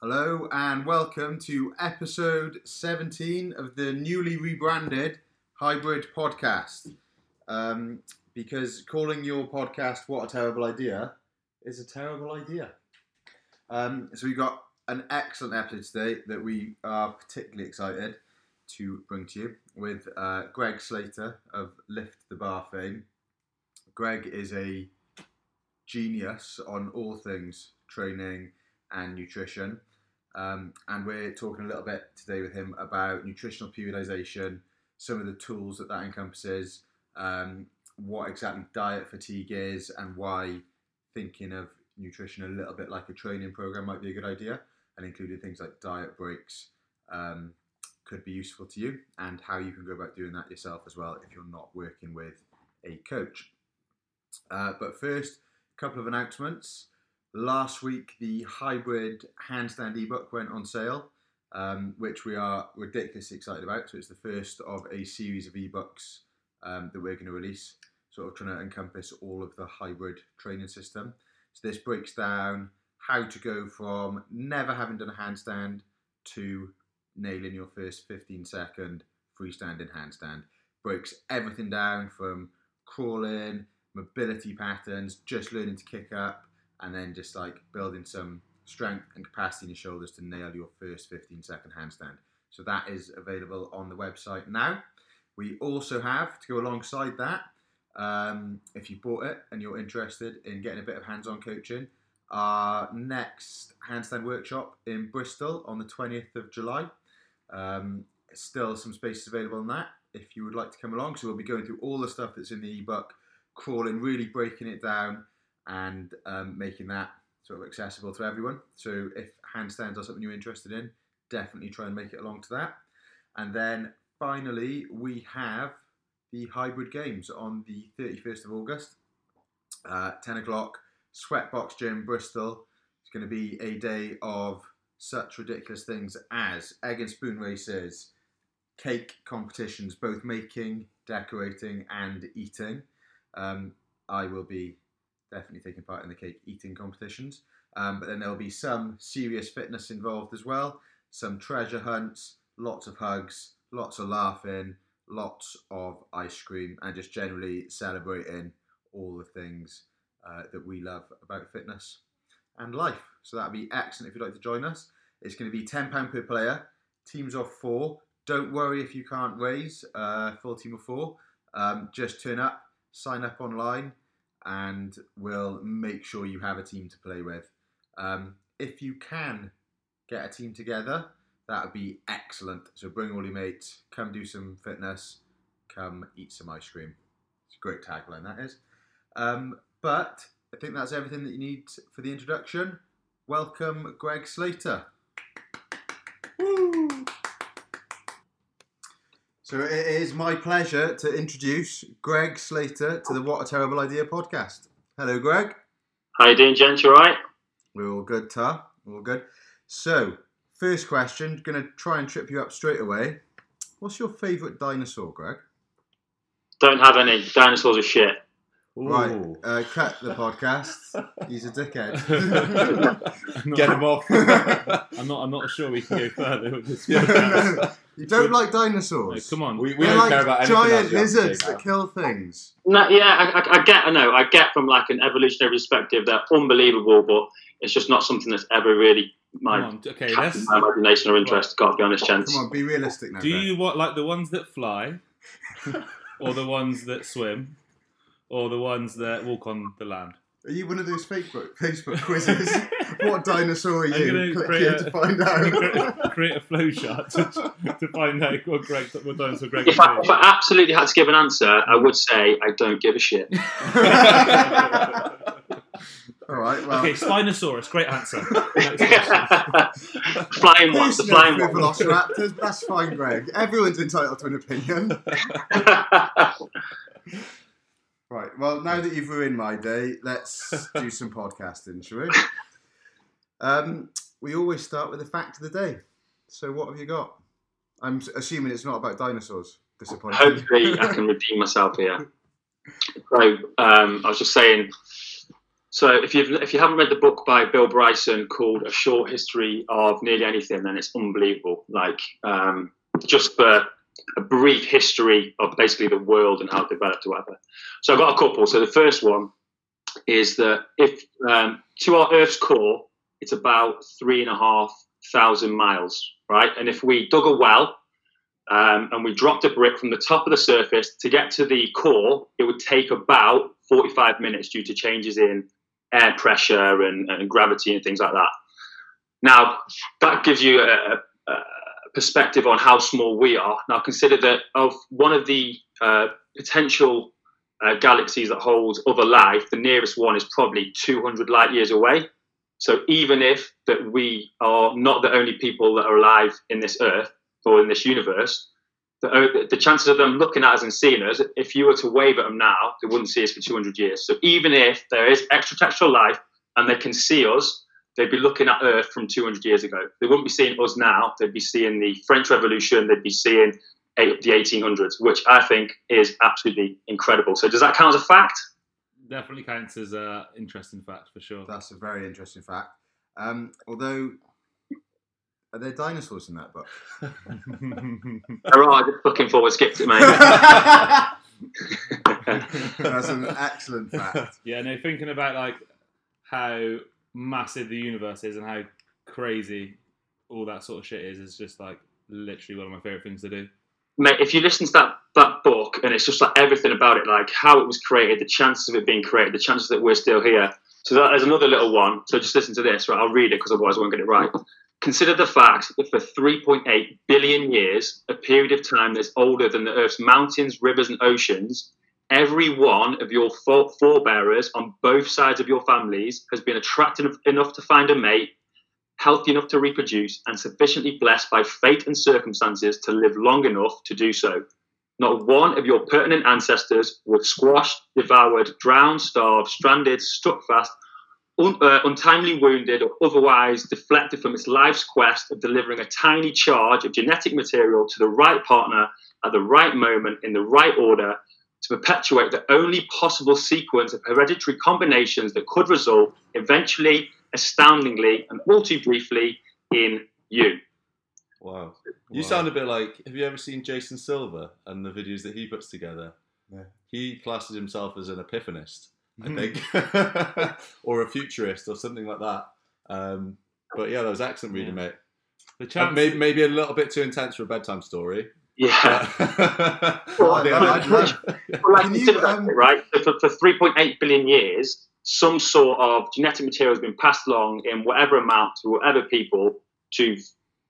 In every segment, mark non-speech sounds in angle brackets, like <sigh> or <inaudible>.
Hello and welcome to episode 17 of the newly rebranded Hybrid Podcast. Um, because calling your podcast What a Terrible Idea is a terrible idea. Um, so we've got an excellent episode today that we are particularly excited to bring to you with uh, Greg Slater of Lift the Bar fame. Greg is a genius on all things training and nutrition. Um, and we're talking a little bit today with him about nutritional periodization, some of the tools that that encompasses, um, what exactly diet fatigue is, and why thinking of nutrition a little bit like a training program might be a good idea, and including things like diet breaks um, could be useful to you, and how you can go about doing that yourself as well if you're not working with a coach. Uh, but first, a couple of announcements. Last week, the hybrid handstand ebook went on sale, um, which we are ridiculously excited about. So it's the first of a series of ebooks um, that we're going to release, sort of trying to encompass all of the hybrid training system. So this breaks down how to go from never having done a handstand to nailing your first 15 second freestanding handstand. Breaks everything down from crawling, mobility patterns, just learning to kick up, and then just like building some strength and capacity in your shoulders to nail your first 15 second handstand. So that is available on the website now. We also have to go alongside that. Um, if you bought it and you're interested in getting a bit of hands-on coaching, our next handstand workshop in Bristol on the 20th of July. Um, still some spaces available on that if you would like to come along. So we'll be going through all the stuff that's in the ebook, crawling, really breaking it down, and um, making that sort of accessible to everyone. So if handstands are something you're interested in, definitely try and make it along to that. And then finally, we have the hybrid games on the 31st of August, uh, 10 o'clock, Sweatbox Gym, Bristol. It's going to be a day of such ridiculous things as egg and spoon races, cake competitions, both making, decorating, and eating. Um, I will be definitely taking part in the cake eating competitions. Um, but then there'll be some serious fitness involved as well, some treasure hunts, lots of hugs, lots of laughing, lots of ice cream, and just generally celebrating all the things uh, that we love about fitness and life. So that'd be excellent if you'd like to join us. It's going to be £10 per player, teams of four. Don't worry if you can't raise a full team of four. Um, just turn up, sign up online, and we'll make sure you have a team to play with. Um, if you can get a team together, that would be excellent. So bring all your mates, come do some fitness, come eat some ice cream. It's a great tagline, that is. Um, but I think that's everything that you need for the introduction. Welcome, Greg Slater. So it is my pleasure to introduce Greg Slater to the What a Terrible Idea podcast. Hello, Greg. How you doing, gents? You alright? We're all good, Tar. We're all good. So, first question, going to try and trip you up straight away. What's your favourite dinosaur, Greg? Don't have any. Dinosaurs are shit. Right, Ooh. uh, cut the podcast. He's a dickhead. <laughs> <laughs> Get him off. <laughs> I'm not. I'm not sure we can go further with this. Podcast. No, you don't like No, dinosaurs. come on. We, we They're don't like care about anything giant else you have to lizards now. that kill things. No, yeah, I, I, I get. I know. I get from like an evolutionary perspective they're unbelievable, but it's just not something that's ever really my, Come on. Okay, captured let's. my imagination or interest. Got to be honest, gents. Come on, be realistic now. Do Greg. you want like the ones that fly, <laughs> or the ones that swim, or the ones that walk on the land? Are you one of those Facebook Facebook quizzes? <laughs> what dinosaur are I'm you? gonna Click create here a- to find create, out. create a flow chart to, to find out what Greg, what dinosaur Greg If I, if I absolutely had to give an answer, I would say I don't give a shit. <laughs> All right, well, Okay, Spinosaurus. Great answer. Next <laughs> question. flying ones, the flying for ones. Velociraptors, that's fine, Greg. Everyone's entitled to an opinion. <laughs> Right, well, now that you've ruined my day, let's do some podcasting, shall we? Um, we always start with the fact of the day. So, what have you got? I'm assuming it's not about dinosaurs. Disappointing. Hopefully, I can <laughs> redeem myself here. So, um, I was just saying, So if you if you haven't read the book by Bill Bryson called A Short History of Nearly Anything, then it's unbelievable. Like um, just for a brief history of basically the world and how it developed or whatever. So I've got a couple. So the first one is that if um, to our Earth's core, it's about three and a half thousand miles, right? And if we dug a well um, and we dropped a brick from the top of the surface to get to the core, it would take about 45 minutes due to changes in air pressure and, and gravity and things like that. Now, that gives you a, a, perspective on how small we are. Now, consider that of one of the uh, potential uh, galaxies that holds other life, the nearest one is probably 200 light years away. So even if that we are not the only people that are alive in this Earth or in this universe, the, the chances of them looking at us and seeing us, if you were to wave at them now, they wouldn't see us for 200 years. So even if there is extraterrestrial life and they can see us, they'd be looking at Earth from 200 years ago. They wouldn't be seeing us now. They'd be seeing the French Revolution. They'd be seeing the 1800s, which I think is absolutely incredible. So does that count as a fact? Definitely counts as an interesting fact for sure. That's a very interesting fact. Um, although, are there dinosaurs in that book? <laughs> All right, just looking forward, skipped it, mate. <laughs> That's an excellent fact. <laughs> yeah, no, thinking about like how massive the universe is and how crazy all that sort of shit is is just like literally one of my favorite things to do. Mate, if you listen to that that book and it's just like everything about it, like how it was created, the chances of it being created, the chances that we're still here. So that, there's another little one. So just listen to this, right? I'll read it because otherwise I won't get it right. Consider the fact that for 3.8 billion years, a period of time that's older than the Earth's mountains, rivers, and oceans, every one of your forebearers on both sides of your families has been attractive enough to find a mate, healthy enough to reproduce, and sufficiently blessed by fate and circumstances to live long enough to do so. Not one of your pertinent ancestors was squashed, devoured, drowned, starved, stranded, stuck fast, un- uh, untimely wounded, or otherwise deflected from its life's quest of delivering a tiny charge of genetic material to the right partner at the right moment in the right order to perpetuate the only possible sequence of hereditary combinations that could result eventually, astoundingly, and all too briefly in you. Wow. You Wow. sound a bit like. Have you ever seen Jason Silva and the videos that he puts together? Yeah. He classes himself as an epiphanist, I Hmm. think, <laughs> or a futurist or something like that. Um, but yeah, that was excellent reading, mate. The chance, maybe, maybe a little bit too intense for a bedtime story. Yeah. <laughs> Well, I'd- I'd <laughs> Well, like, consider that, um, right? So for, for 3.8 billion years, some sort of genetic material has been passed along in whatever amount to whatever people to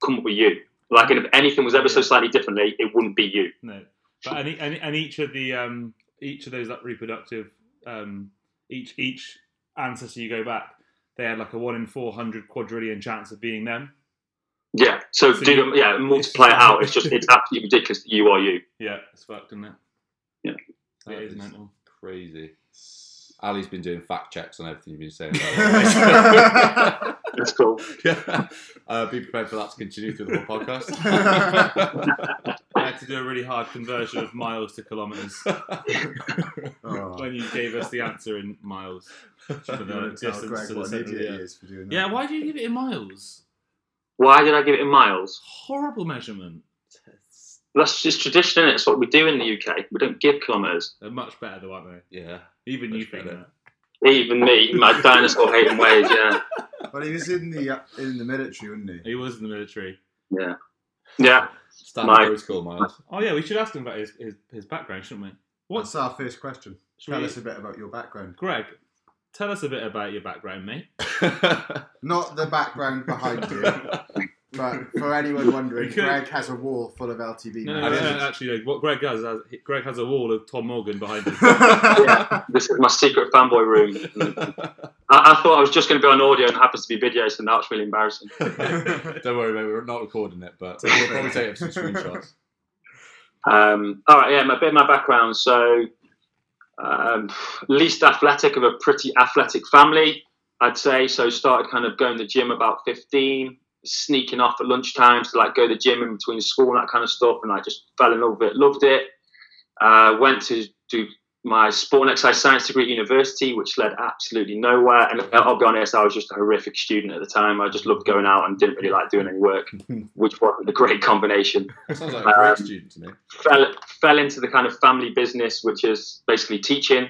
come up with you. Like, and if anything was ever so slightly differently, it wouldn't be you. no, but and, e- and, and each of the um, each of those like reproductive um, each each ancestor you go back, they had like a one in four hundred quadrillion chance of being them. Yeah. So, So do you- them, yeah, multiply it out. It's just it's <laughs> absolutely ridiculous that you are you. Yeah, it's fucked, isn't it? Yeah. it That is is mental. Crazy. Ali's been doing fact checks on everything you've been saying. <laughs> <laughs> That's cool. yeah. <laughs> Uh, be prepared for that to continue through the whole podcast. I had to do a really hard conversion of miles to kilometers Oh. when you gave us the answer in miles. For the wanna tell Greg to the what an centre, idiot yeah. he is for doing that. Yeah, why do you give it in miles? Why did I give it in miles? Horrible measurement. That's just tradition, is It's what we do in the UK. We don't give kilometres. They're much better though, aren't they? yeah. Even you Much think better. that. Even me, my dinosaur hating ways. Yeah, <laughs> But he was in the uh, in the military, wasn't he? He was in the military. yeah, yeah. Standard My- protocol, Miles. Oh yeah, we should ask him about his, his, his background, shouldn't we? What's our first question? Should Tell we- us a bit about your background. Greg, tell us a bit about your background, mate. <laughs> <laughs> Not the background behind you, but <laughs> for anyone wondering, could- Greg has a wall full of LTV No, no, no, magazines. no, actually, no. What Greg does, is Greg has a wall of Tom Morgan behind him. <laughs> yeah. This is my secret fanboy room. I, I thought I was just going to be on audio and it happens to be video, so now it's really embarrassing. <laughs> Don't worry, mate. We're not recording it, but we'll probably take up some screenshots. Um, all right, yeah, my bit of my background. So, um, least athletic of a pretty athletic family, I'd say. So, started kind of going to the gym about 15, sneaking off at lunchtimes to like go to the gym in between school and that kind of stuff, and I just fell in love with it, loved it. Uh, went to do my sport and exercise science degree at university, which led absolutely nowhere. And I'll be honest, I was just a horrific student at the time. I just loved going out and didn't really like doing any work, <laughs> which wasn't a great combination. Sounds like a great Um, student to me. Fell fell into the kind of family business, which is basically teaching.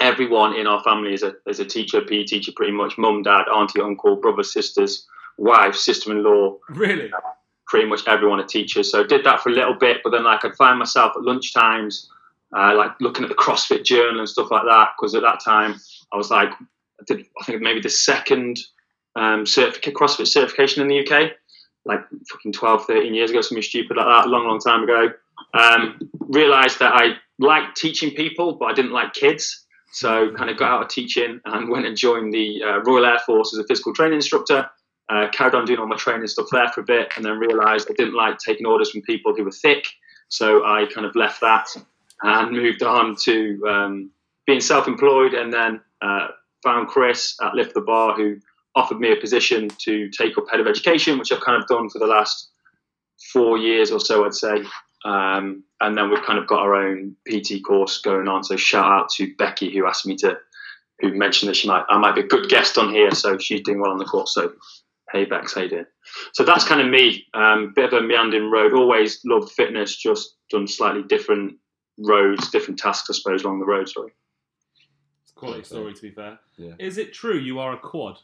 Everyone in our family is a is a teacher, PE teacher, pretty much. Mum, dad, auntie, uncle, brothers, sisters, wife, sister-in-law, Really? pretty much everyone are teachers. So I did that for a little bit, but then like I'd find myself at lunchtimes, uh, like looking at the CrossFit Journal and stuff like that. Because at that time I was like, I did I think maybe the second um, certificate CrossFit certification in the UK, like fucking 12, 13 years ago, something stupid like that, a long, long time ago. Um, realized that I liked teaching people, but I didn't like kids. So kind of got out of teaching and went and joined the uh, Royal Air Force as a physical training instructor uh, carried on doing all my training stuff there for a bit, and then realised I didn't like taking orders from people who were thick. So I kind of left that and moved on to um, being self-employed, and then uh, found Chris at Lift the Bar, who offered me a position to take up head of education, which I've kind of done for the last four years or so, I'd say. Um, and then we've kind of got our own PT course going on. So shout out to Becky, who asked me to, who mentioned that she might, I might be a good guest on here. So she's doing well on the course. So Hey Bex, how you doing? So that's kind of me. Um, bit of a meandering road. Always loved fitness, just done slightly different roads, different tasks, I suppose, along the road. Sorry. It's a quality story, to be fair. Yeah. Is it true you are a quad?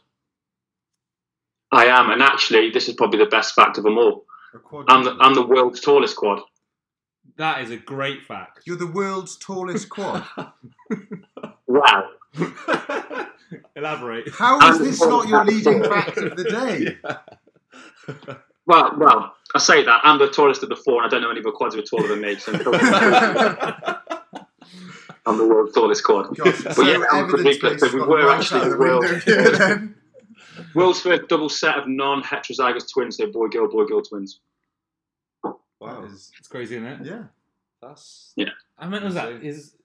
I am, and actually, this is probably the best fact of them all. A quad- I'm the, I'm the world's tallest quad. That is a great fact. You're the world's tallest quad. <laughs> Wow. <laughs> <laughs> Elaborate. How is this not your leading fact of the day? <laughs> <laughs> Well, well, I say that I'm the tallest of the four, and I don't know any other quads who are taller than me. So I'm the world's tallest quad. Gosh, But so yeah, I'm ridiculous. based We were actually out of the the window world- here. World's first double set of non-heterozygous twins, so boy girl, boy girl twins. Wow. It's crazy, isn't it? yeah. That's yeah. I meant was that is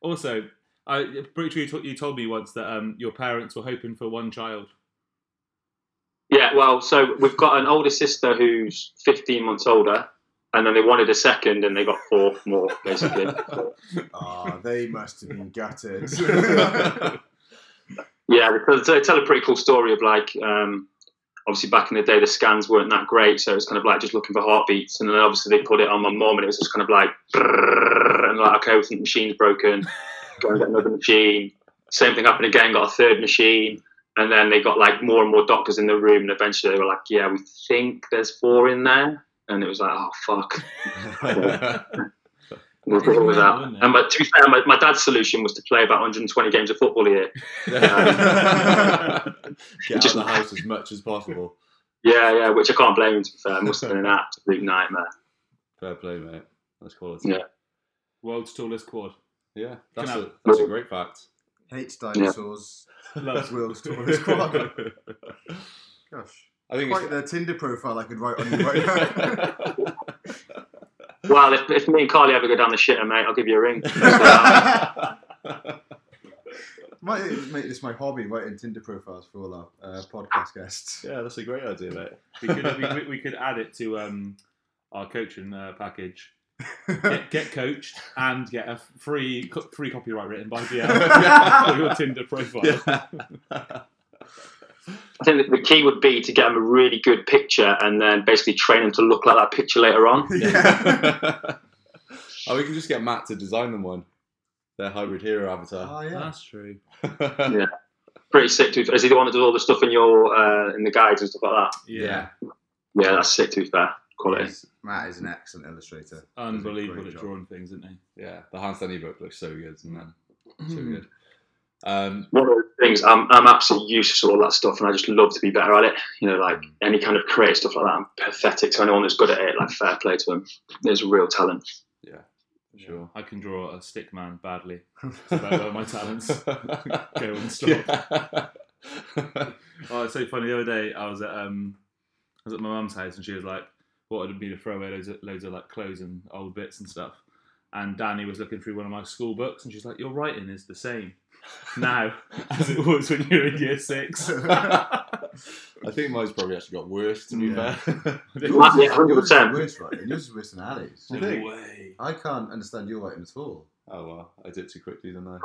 also. I pretty sure you, told- you told me once that um, your parents were hoping for one child. Yeah, well, so we've got an older sister who's 15 months older, and then they wanted a second, and they got four more, basically. Oh, <laughs> they must have been gutted. <laughs> yeah, because they tell a pretty cool story of like, um, obviously back in the day the scans weren't that great, so it was kind of like just looking for heartbeats, and then obviously they put it on my mum, and it was just kind of like, and like, okay, I think the machine's broken, go and get another machine. Same thing happened again, got a third machine. And then they got like more and more doctors in the room, and eventually they were like, "Yeah, we think there's four in there." And it was like, "Oh fuck." <laughs> <laughs> We'll That is with mental, that. isn't it? And but to be fair, my, my dad's solution was to play about 120 games of football a year. <laughs> Get out Just- of the house as much as possible. Yeah, yeah, which I can't blame him. To be fair, it must have been an absolute nightmare. Fair play, mate. That's quality. Yeah. World's tallest quad. Yeah, that's Can a that's a great fact. Hates dinosaurs. Loves World's tallest quad. Gosh. I think Quite the Tinder profile I could write on you right now. <laughs> Well, if, if me and Carly ever go down the shitter, mate, I'll give you a ring. <laughs> Might make this my hobby, writing Tinder profiles for all our uh, podcast guests. yeah, that's a great idea, mate. We could, we, we, we could add it to um, our coaching uh, package. Get, <laughs> get coached and get a free co- free copyright written by DL <laughs> for your Tinder profile. Yeah. I think the key would be to get them a really good picture and then basically train them to look like that picture later on. <laughs> yeah. oh, we can just get Matt to design them one. Their hybrid hero avatar. Oh yeah. That's true. Yeah, pretty sick. To, is he the one that does all the stuff in your uh, in the guides and stuff like that? Yeah. Yeah, that's sick. To be fair, quality. Yes, Matt is an excellent illustrator. Unbelievable at drawing things, isn't he? Yeah, the handstand book looks so good, isn't it? So Hmm. good. Um, One of the things I'm, I'm absolutely useless at all that stuff, and I just love to be better at it. You know, like any kind of creative stuff like that. I'm pathetic to anyone that's good at it. Like fair play to them. There's real talent. Yeah, sure. I can draw a stick man badly. <laughs> It's about where my talents <laughs> go and stop. Oh, it's so funny. The other day, I was at um, I was at my mum's house, and she was like, wanted me to throw away loads of, loads of like clothes and old bits and stuff. And Danny was looking through one of my school books, and she's like, "Your writing is the same <laughs> now as it was when you were in year six. I think mine's probably actually got worse, to be Yeah. fair. Yeah, <laughs> 100%. Yours is worse writing. Yours is worse than Ali's. Do you think? way. I can't understand your writing at all. Oh well, I did too quickly, didn't I?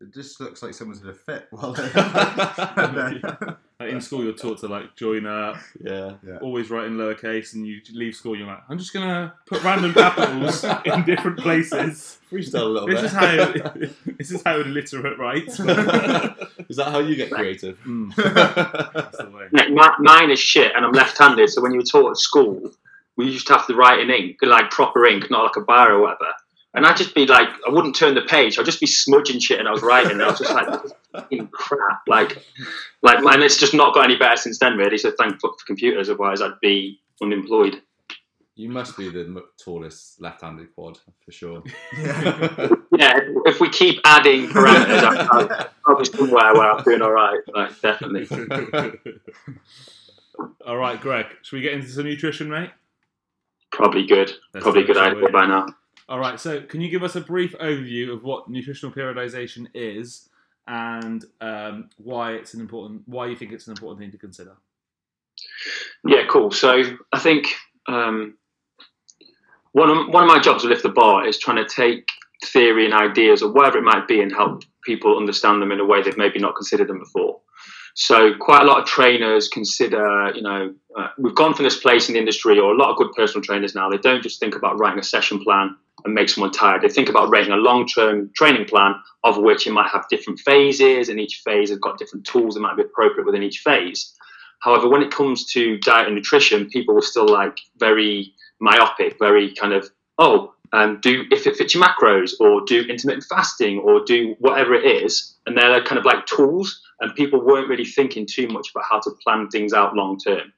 It just looks like someone's in a fit. Well, <laughs> Like in school, you're taught to like join up, yeah. always write in lowercase, and you leave school. You're like, I'm just gonna put random capitals <laughs> in different places. Freestyle a little This bit. is how <laughs> <laughs> this is how an illiterate writes. is that how you get creative? Mm, that's the way. Yeah, mine is shit, and I'm left-handed. So when you were taught at school, we used to have to write in ink, like proper ink, not like a bar or whatever. And I'd just be like, I wouldn't turn the page. I'd just be smudging shit, and I was writing, and I was just like, this is fucking crap. Like, like, and it's just not got any better since then, really. So thank fuck for computers, otherwise I'd be unemployed. You must be the tallest left-handed quad for sure. yeah. <laughs> Yeah, if, if we keep adding parameters, I'll, I'll probably somewhere where I'm doing all right. Like, definitely. <laughs> All right, Greg. Should we get into some nutrition, mate? Probably good. Let's Probably a do it, good idea by now. All right. So, can you give us a brief overview of what nutritional periodization is and um, why it's an important, why you think it's an important thing to consider? Yeah, cool. So I think um, one of one of my jobs at Lift the Bar is trying to take theory and ideas or whatever it might be and help people understand them in a way they've maybe not considered them before. So quite a lot of trainers consider, you know, uh, we've gone from this place in the industry, or a lot of good personal trainers now. They don't just think about writing a session plan and make someone tired. They think about writing a long-term training plan of which it might have different phases, and each phase has got different tools that might be appropriate within each phase. However, when it comes to diet and nutrition, people are still like very myopic, very kind of, oh, um, do if it fits your macros, or do intermittent fasting, or do whatever it is. And they're kind of like tools, and people weren't really thinking too much about how to plan things out long term.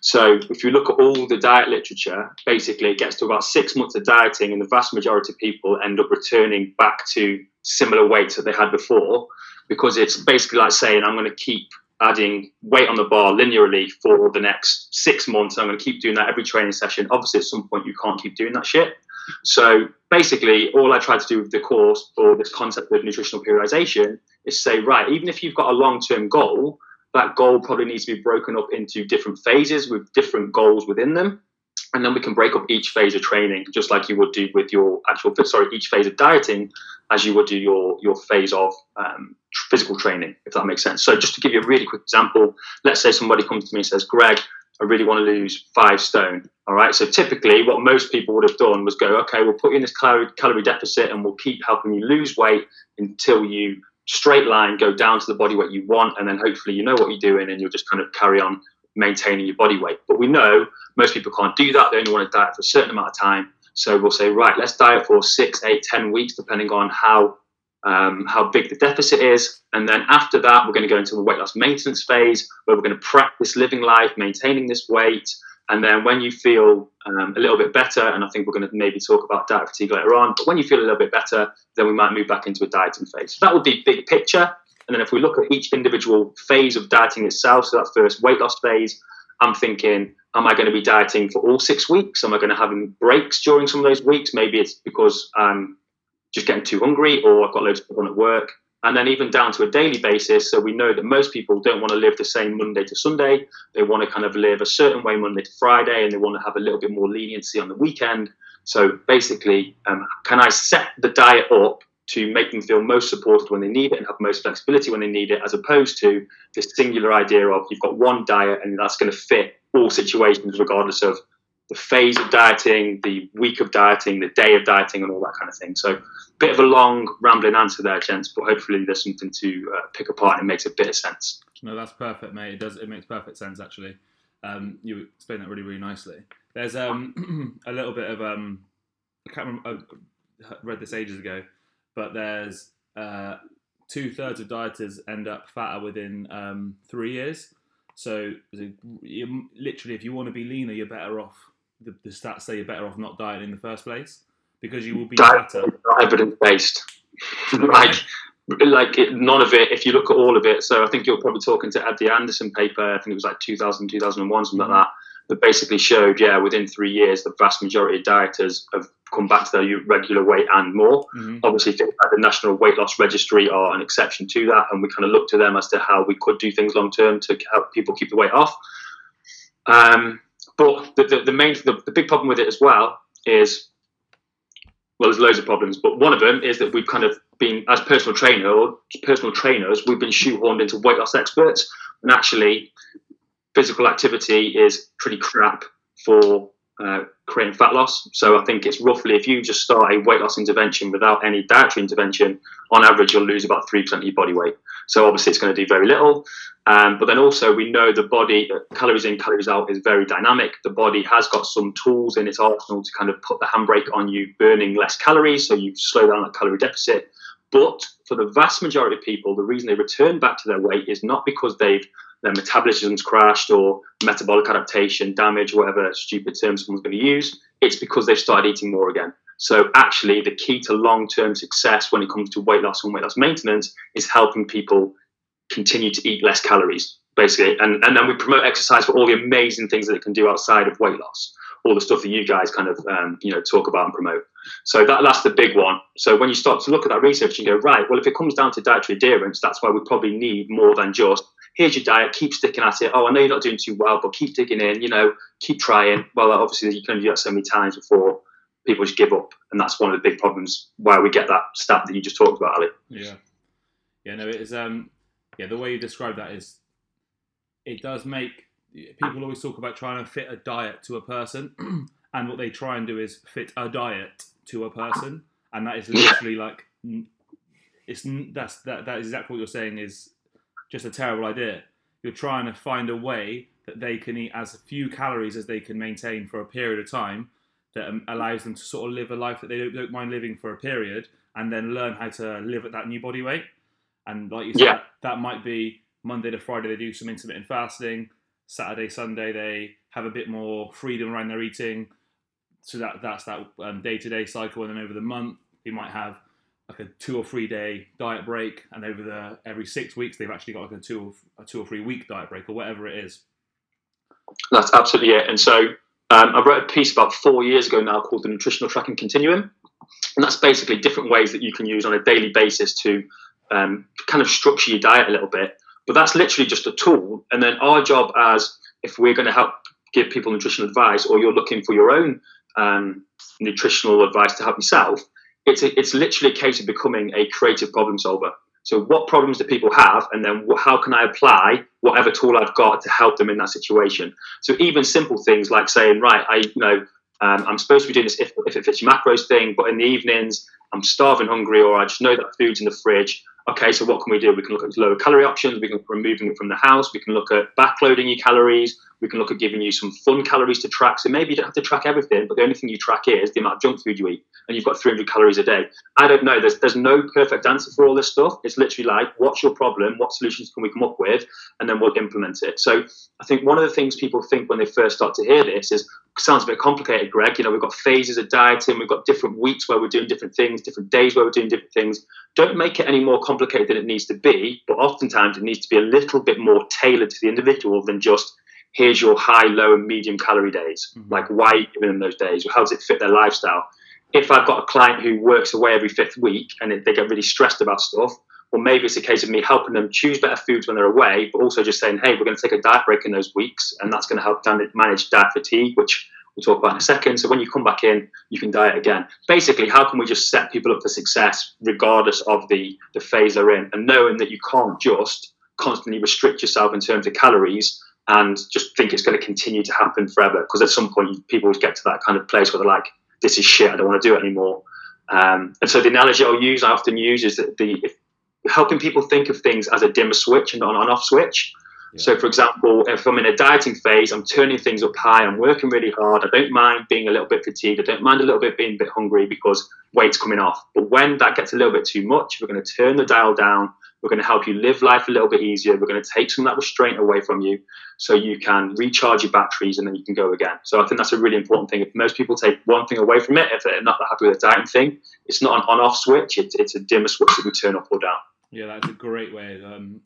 So if you look at all the diet literature, basically it gets to about six months of dieting, and the vast majority of people end up returning back to similar weights that they had before, because it's basically like saying, I'm going to keep adding weight on the bar linearly for the next six months. I'm going to keep doing that every training session. Obviously, at some point, you can't keep doing that shit. So basically, all I try to do with the course or this concept of nutritional periodization is say, right, even if you've got a long term goal, that goal probably needs to be broken up into different phases with different goals within them. And then we can break up each phase of training, just like you would do with your actual, sorry, each phase of dieting, as you would do your your phase of um, physical training, if that makes sense. So, just to give you a really quick example, let's say somebody comes to me and says, "Greg, I really want to lose five stone." All right. So, typically, what most people would have done was go, "Okay, we'll put you in this calorie calorie deficit, and we'll keep helping you lose weight until you straight line go down to the body weight you want, and then hopefully you know what you're doing, and you'll just kind of carry on maintaining your body weight." But we know most people can't do that. They only want to diet for a certain amount of time. So we'll say, right, let's diet for six, eight, ten weeks, depending on how um, how big the deficit is. And then after that, we're going to go into the weight loss maintenance phase, where we're going to practice living life, maintaining this weight. And then when you feel um, a little bit better, and I think we're going to maybe talk about diet fatigue later on, but when you feel a little bit better, then we might move back into a dieting phase. So that would be big picture. And then if we look at each individual phase of dieting itself, so that first weight loss phase, I'm thinking, am I going to be dieting for all six weeks? Am I going to have breaks during some of those weeks? Maybe it's because I'm just getting too hungry or I've got loads of on at work. And then even down to a daily basis. So we know that most people don't want to live the same Monday to Sunday. They want to kind of live a certain way Monday to Friday and they want to have a little bit more leniency on the weekend. So basically, um, can I set the diet up to make them feel most supported when they need it and have most flexibility when they need it, as opposed to this singular idea of you've got one diet and that's going to fit all situations, regardless of the phase of dieting, the week of dieting, the day of dieting, and all that kind of thing. So, a bit of a long, rambling answer there, gents, but hopefully there's something to uh, pick apart and it makes a bit of sense. No, that's perfect, mate. It does. It makes perfect sense, actually. Um, you explained that really, really nicely. There's um, <clears throat> a little bit of um, I can't remember. I read this ages ago, but there's uh, two thirds of dieters end up fatter within um, three years. So, literally, if you want to be leaner, you're better off. The, the stats say you're better off not dieting in the first place because you will be Diet- fatter. Not evidence based. like, like it, none of it, if you look at all of it. So, I think you're probably talking to the Anderson paper, I think it was like 2000, 2001, something like that, that basically showed, yeah, within three years, the vast majority of dieters have come back to their regular weight and more. Mhm. obviously things like the National Weight Loss Registry are an exception to that, and we kind of look to them as to how we could do things long term to help people keep the weight off. Um, but the, the, the main, the, the big problem with it as well is well, there's loads of problems, but one of them is that we've kind of been, as personal trainer or personal trainers, we've been shoehorned into weight loss experts, and actually, physical activity is pretty crap for uh, creating fat loss. So I think it's roughly if you just start a weight loss intervention without any dietary intervention, on average you'll lose about three percent of your body weight. So obviously it's going to do very little. Um, but then also we know the body uh, calories in, calories out is very dynamic. The body has got some tools in its arsenal to kind of put the handbrake on you burning less calories, so you slow down that calorie deficit. But for the vast majority of people, the reason they return back to their weight is not because they've their metabolism's crashed or metabolic adaptation, damage, whatever stupid term someone's going to use. It's because they've started eating more again. So actually, the key to long-term success when it comes to weight loss and weight loss maintenance is helping people continue to eat less calories, basically. And, and then we promote exercise for all the amazing things that it can do outside of weight loss, all the stuff that you guys kind of um, you know talk about and promote. So that, that's the big one. So when you start to look at that research and go, right, well, if it comes down to dietary adherence, that's why we probably need more than just here's your diet, keep sticking at it. Oh, I know you're not doing too well, but keep digging in, you know, keep trying. Well, obviously, you can only do that so many times before people just give up. And that's one of the big problems why we get that stat that you just talked about, Ali. Yeah. Yeah, no, it is. Um, yeah, the way you describe that is it does make people always talk about trying to fit a diet to a person, <clears throat> and what they try and do is fit a diet to a person, and that is literally like it's that's that that is exactly what you're saying is just a terrible idea. You're trying to find a way that they can eat as few calories as they can maintain for a period of time that um, allows them to sort of live a life that they don't, don't, mind living for a period and then learn how to live at that new body weight. And like you said, yeah. that might be Monday to Friday they do some intermittent fasting. Saturday, Sunday they have a bit more freedom around their eating. So that that's that day to day cycle. And then over the month, they might have like a two or three day diet break, and over the every six weeks they've actually got like a two or, a two or three week diet break or whatever it is. That's absolutely it. And so um, I wrote a piece about four years ago now called the Nutritional Tracking Continuum, and that's basically different ways that you can use on a daily basis to um, kind of structure your diet a little bit. But that's literally just a tool, and then our job as if we're going to help give people nutritional advice, or you're looking for your own um, nutritional advice to help yourself, it's a, it's literally a case of becoming a creative problem solver. So, what problems do people have, and then how can I apply whatever tool I've got to help them in that situation? So, even simple things like saying, right, I you know um, I'm supposed to be doing this if, if it fits your macros thing, but in the evenings I'm starving hungry, or I just know that food's in the fridge okay, so what can we do? We can look at lower calorie options. We can removing it from the house. We can look at backloading your calories. We can look at giving you some fun calories to track. So maybe you don't have to track everything, but the only thing you track is the amount of junk food you eat, and you've got 300 calories a day. I don't know. There's there's no perfect answer for all this stuff. It's literally like, what's your problem? What solutions can we come up with, and then we'll implement it. So I think one of the things people think when they first start to hear this is sounds a bit complicated, Greg. You know, we've got phases of dieting, we've got different weeks where we're doing different things, different days where we're doing different things. Don't make it any more complicated than it needs to be, but oftentimes it needs to be a little bit more tailored to the individual than just here's your high, low, and medium calorie days. Mm-hmm. Like, why are you giving them those days? Or how does it fit their lifestyle? If I've got a client who works away every fifth week and they get really stressed about stuff, well, maybe it's a case of me helping them choose better foods when they're away, but also just saying, hey, we're going to take a diet break in those weeks, and that's going to help manage diet fatigue, which we'll talk about in a second. So when you come back in, you can diet again. Basically, how can we just set people up for success regardless of the, the phase they're in, and knowing that you can't just constantly restrict yourself in terms of calories and just think it's going to continue to happen forever. Because at some point, people get to that kind of place where they're like, "This is shit. I don't want to do it anymore." Um, and so the analogy I'll use, I often use, is that the helping people think of things as a dimmer switch and not an on-off switch. Yeah. So, for example, if I'm in a dieting phase, I'm turning things up high, I'm working really hard. I don't mind being a little bit fatigued. I don't mind a little bit being a bit hungry because weight's coming off. But when that gets a little bit too much, we're going to turn the dial down. We're going to help you live life a little bit easier. We're going to take some of that restraint away from you so you can recharge your batteries and then you can go again. So I think that's a really important thing. If most people take one thing away from it, if they're not happy with the dieting thing, it's not an on off switch, it's, it's a dimmer switch that we turn up or down. Yeah, that's a great way of um,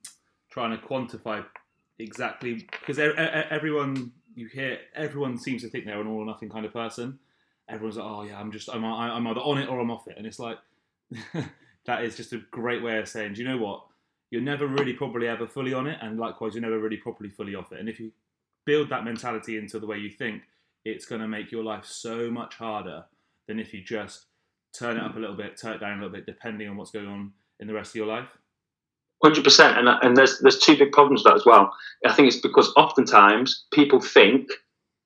trying to quantify exactly because everyone you hear, everyone seems to think they're an all or nothing kind of person. Everyone's like, oh yeah, I'm just I'm I'm either on it or I'm off it, and it's like <laughs> that is just a great way of saying, do you know what? You're never really probably ever fully on it, and likewise, you're never really properly fully off it. And if you build that mentality into the way you think, it's going to make your life so much harder than if you just turn it up a little bit, turn it down a little bit, depending on what's going on in the rest of your life? Hundred percent, and and there's there's two big problems with that as well. I think it's because oftentimes people think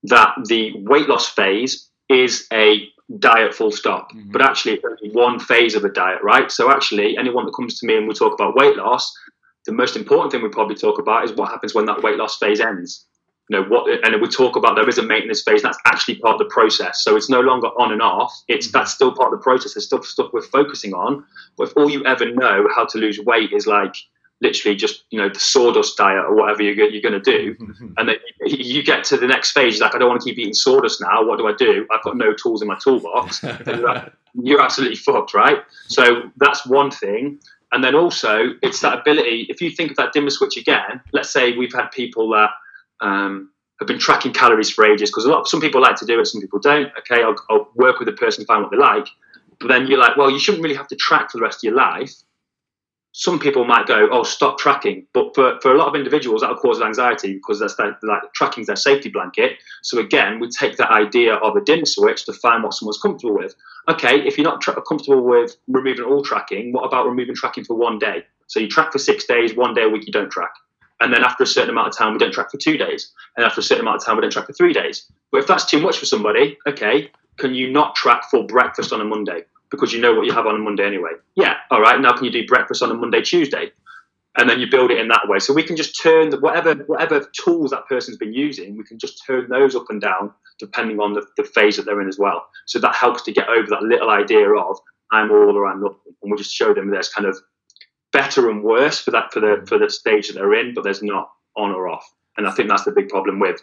that the weight loss phase is a diet full stop, Mhm. but actually it's only one phase of a diet, right? So actually, anyone that comes to me and we talk about weight loss, the most important thing we probably talk about is what happens when that weight loss phase ends. You know what, and we talk about there is a maintenance phase. That's actually part of the process. So it's no longer on and off. It's Mhm. that's still part of the process. There's still stuff we're focusing on. But if all you ever know how to lose weight is like literally just you know the sawdust diet or whatever you're, you're going to do, and then you get to the next phase, like I don't want to keep eating sawdust now. What do I do? I've got no tools in my toolbox. <laughs> You're absolutely fucked, right? So that's one thing. And then also, it's that ability. If you think of that dimmer switch again, let's say we've had people that um, have been tracking calories for ages because a lot, some people like to do it, some people don't. Okay, I'll, I'll work with the person, to find what they like. But then you're like, well, you shouldn't really have to track for the rest of your life. Some people might go, oh, stop tracking. But for, for a lot of individuals, that'll cause anxiety because that's their, like tracking's their safety blanket. So again, we take that idea of a dim switch to find what someone's comfortable with. Okay, if you're not tra- comfortable with removing all tracking, what about removing tracking for one day? So you track for six days, one day a week you don't track. And then after a certain amount of time, we don't track for two days. And after a certain amount of time, we don't track for three days. But if that's too much for somebody, okay, can you not track for breakfast on a Monday? Because you know what you have on a Monday anyway. Yeah, all right, now can you do breakfast on a Monday, Tuesday? And then you build it in that way. So we can just turn the, whatever whatever tools that person's been using, we can just turn those up and down depending on the, the phase that they're in as well. So that helps to get over that little idea of I'm all or I'm nothing. And we just show them there's kind of better and worse for that for the for the stage that they're in, but there's not on or off. And I think that's the big problem with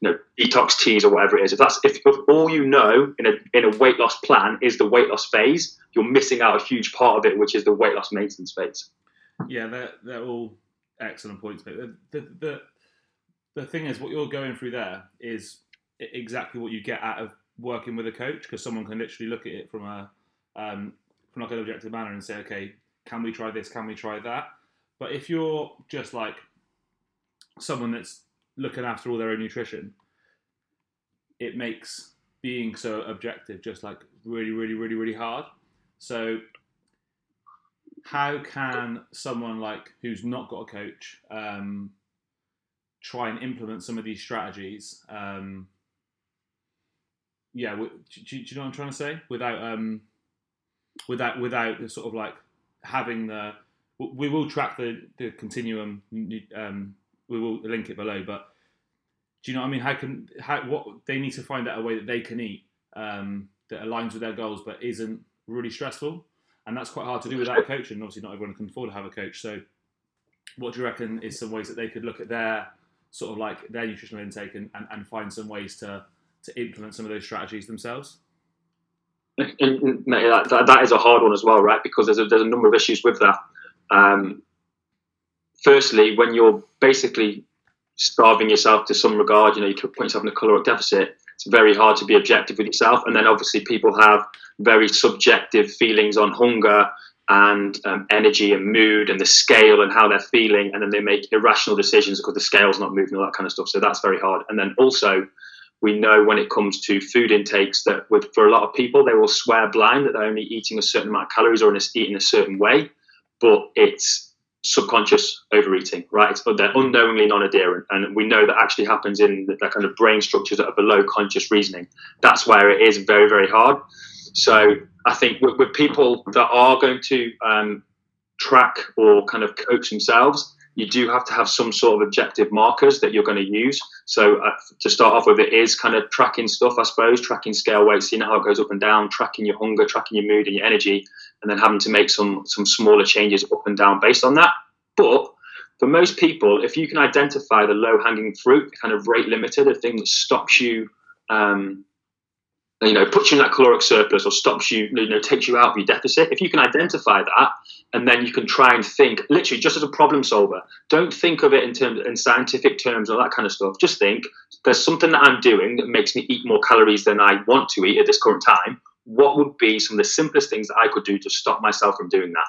you know detox teas or whatever it is. If that's if, if all you know in a in a weight loss plan is the weight loss phase, you're missing out a huge part of it, which is the weight loss maintenance phase. Yeah, they're they're all excellent points. But the, the the the thing is, what you're going through there is exactly what you get out of working with a coach, because someone can literally look at it from a um, from like an objective manner and say, okay, can we try this? Can we try that? But if you're just like someone that's looking after all their own nutrition, it makes being so objective just like really, really, really, really hard. So how can someone like who's not got a coach um, try and implement some of these strategies? Um, yeah, do you know what I'm trying to say? Without um, without without the sort of like having the we will track the the continuum. Um, we will link it below, but do you know what I mean? How can how what they need to find out a way that they can eat um, that aligns with their goals, but isn't really stressful, and that's quite hard to do without a <laughs> coach. And obviously, not everyone can afford to have a coach. So, what do you reckon is some ways that they could look at their sort of like their nutritional intake and, and, and find some ways to to implement some of those strategies themselves? And, that, that, is a hard one as well, right? Because there's a, there's a number of issues with that. Um, firstly, when you're basically starving yourself to some regard, you know, you put yourself in a caloric deficit. It's very hard to be objective with yourself. And then obviously people have very subjective feelings on hunger and um, energy and mood and the scale and how they're feeling. And then they make irrational decisions because the scale's not moving, all that kind of stuff. So that's very hard. And then also, we know when it comes to food intakes that with, for a lot of people, they will swear blind that they're only eating a certain amount of calories or in eating a certain way, but it's subconscious overeating, right? It's, they're unknowingly non-adherent, and we know that actually happens in the, the kind of brain structures that are below conscious reasoning. That's where it is very, very hard. So I think with, with people that are going to um, track or kind of coach themselves, you do have to have some sort of objective markers that you're going to use. So uh, to start off with, it is kind of tracking stuff, I suppose, tracking scale weight, seeing how it goes up and down, tracking your hunger, tracking your mood and your energy, and then having to make some some smaller changes up and down based on that. But for most people, if you can identify the low hanging fruit, the kind of rate limiter, the thing that stops you. Um, you know, puts you in that caloric surplus or stops you, you know, takes you out of your deficit. If you can identify that, and then you can try and think, literally, just as a problem solver. Don't think of it in terms in scientific terms or that kind of stuff. Just think, there's something that I'm doing that makes me eat more calories than I want to eat at this current time. What would be some of the simplest things that I could do to stop myself from doing that?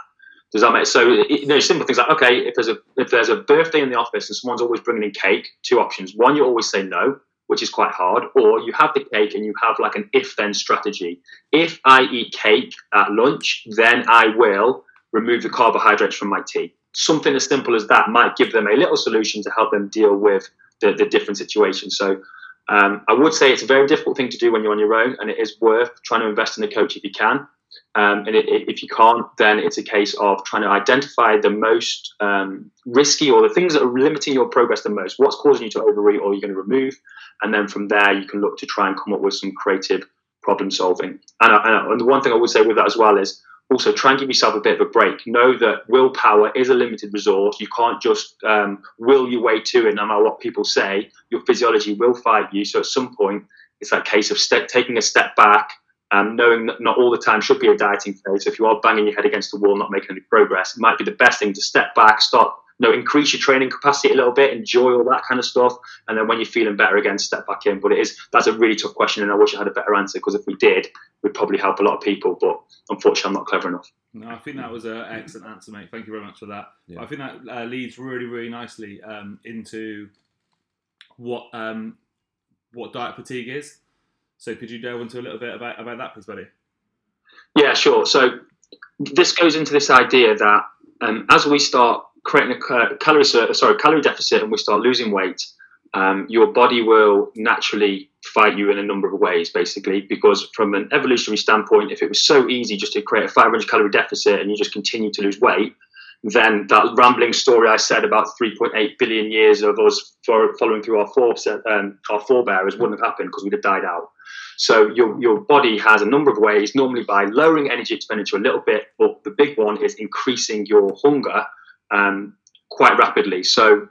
Does that make so? You know, simple things like okay, if there's a if there's a birthday in the office and someone's always bringing in cake, two options. One, you always say no which is quite hard, or you have the cake and you have like an if then strategy. If I eat cake at lunch, then I will remove the carbohydrates from my tea. Something as simple as that might give them a little solution to help them deal with the, the different situations. So um, I would say it's a very difficult thing to do when you're on your own, and it is worth trying to invest in a coach if you can. Um, and it, if you can't, then it's a case of trying to identify the most um, risky or the things that are limiting your progress the most. What's causing you to overeat, or you're going to remove, and then from there you can look to try and come up with some creative problem solving. And, uh, and the one thing I would say with that as well is also try and give yourself a bit of a break. Know that willpower is a limited resource. You can't just um, will your way to it, no matter what people say. Your physiology will fight you. So at some point, it's that case of step, taking a step back um, knowing that not all the time should be a dieting phase. If you are banging your head against the wall, not making any progress, it might be the best thing to step back, stop, you know, increase your training capacity a little bit, enjoy all that kind of stuff, and then when you're feeling better again, step back in. But it is that's a really tough question, and I wish I had a better answer because if we did, we'd probably help a lot of people. But unfortunately, I'm not clever enough. No, I think that was an excellent answer, mate. Thank you very much for that. Yeah. I think that uh, leads really, really nicely um, into what um, what diet fatigue is. So could you delve into a little bit about, about that, please, buddy? Yeah, sure. So this goes into this idea that um, as we start creating a calorie sorry calorie deficit and we start losing weight, um, your body will naturally fight you in a number of ways, basically, because from an evolutionary standpoint, if it was so easy just to create a 500 calorie deficit and you just continue to lose weight, then that rambling story I said about 3.8 billion years of us following through our, um, our forebears wouldn't have happened because we'd have died out. So your, your body has a number of ways, normally by lowering energy expenditure a little bit, but the big one is increasing your hunger um, quite rapidly. So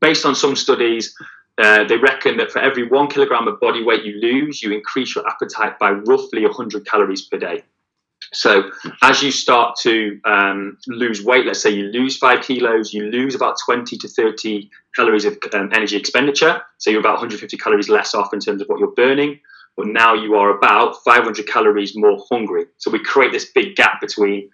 based on some studies, uh, they reckon that for every one kilogram of body weight you lose, you increase your appetite by roughly 100 calories per day. So as you start to um, lose weight, let's say you lose five kilos, you lose about 20 to 30 calories of um, energy expenditure. So you're about 150 calories less off in terms of what you're burning. But now you are about 500 calories more hungry. So we create this big gap between,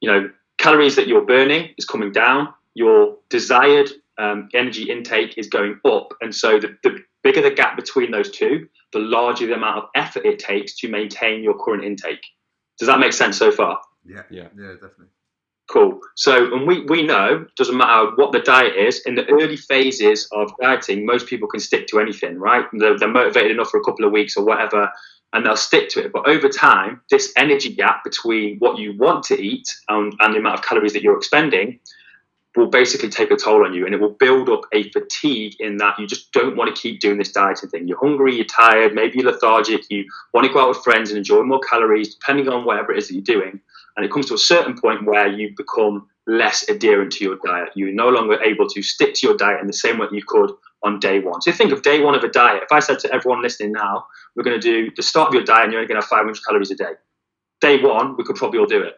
you know, calories that you're burning is coming down, your desired um, energy intake is going up. And so the, the bigger the gap between those two, the larger the amount of effort it takes to maintain your current intake. Does that make sense so far? Yeah, yeah, yeah, definitely. Cool. So, and we, we know, doesn't matter what the diet is, in the early phases of dieting, most people can stick to anything, right? They're, they're motivated enough for a couple of weeks or whatever, and they'll stick to it. But over time, this energy gap between what you want to eat and, and the amount of calories that you're expending will basically take a toll on you and it will build up a fatigue in that you just don't want to keep doing this dieting thing. You're hungry, you're tired, maybe you're lethargic, you want to go out with friends and enjoy more calories, depending on whatever it is that you're doing. And it comes to a certain point where you become less adherent to your diet. You're no longer able to stick to your diet in the same way that you could on day one. So think of day one of a diet. If I said to everyone listening now, we're going to do the start of your diet and you're only going to have 500 calories a day. Day one, we could probably all do it.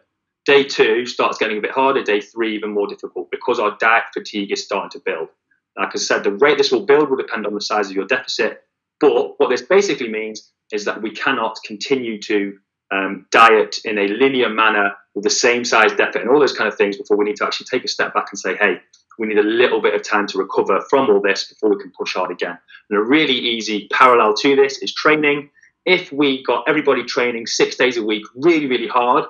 Day two starts getting a bit harder. Day three, even more difficult because our diet fatigue is starting to build. Like I said, the rate this will build will depend on the size of your deficit. But what this basically means is that we cannot continue to um, diet in a linear manner with the same size deficit and all those kind of things before we need to actually take a step back and say, hey, we need a little bit of time to recover from all this before we can push hard again. And a really easy parallel to this is training. If we got everybody training six days a week really, really hard,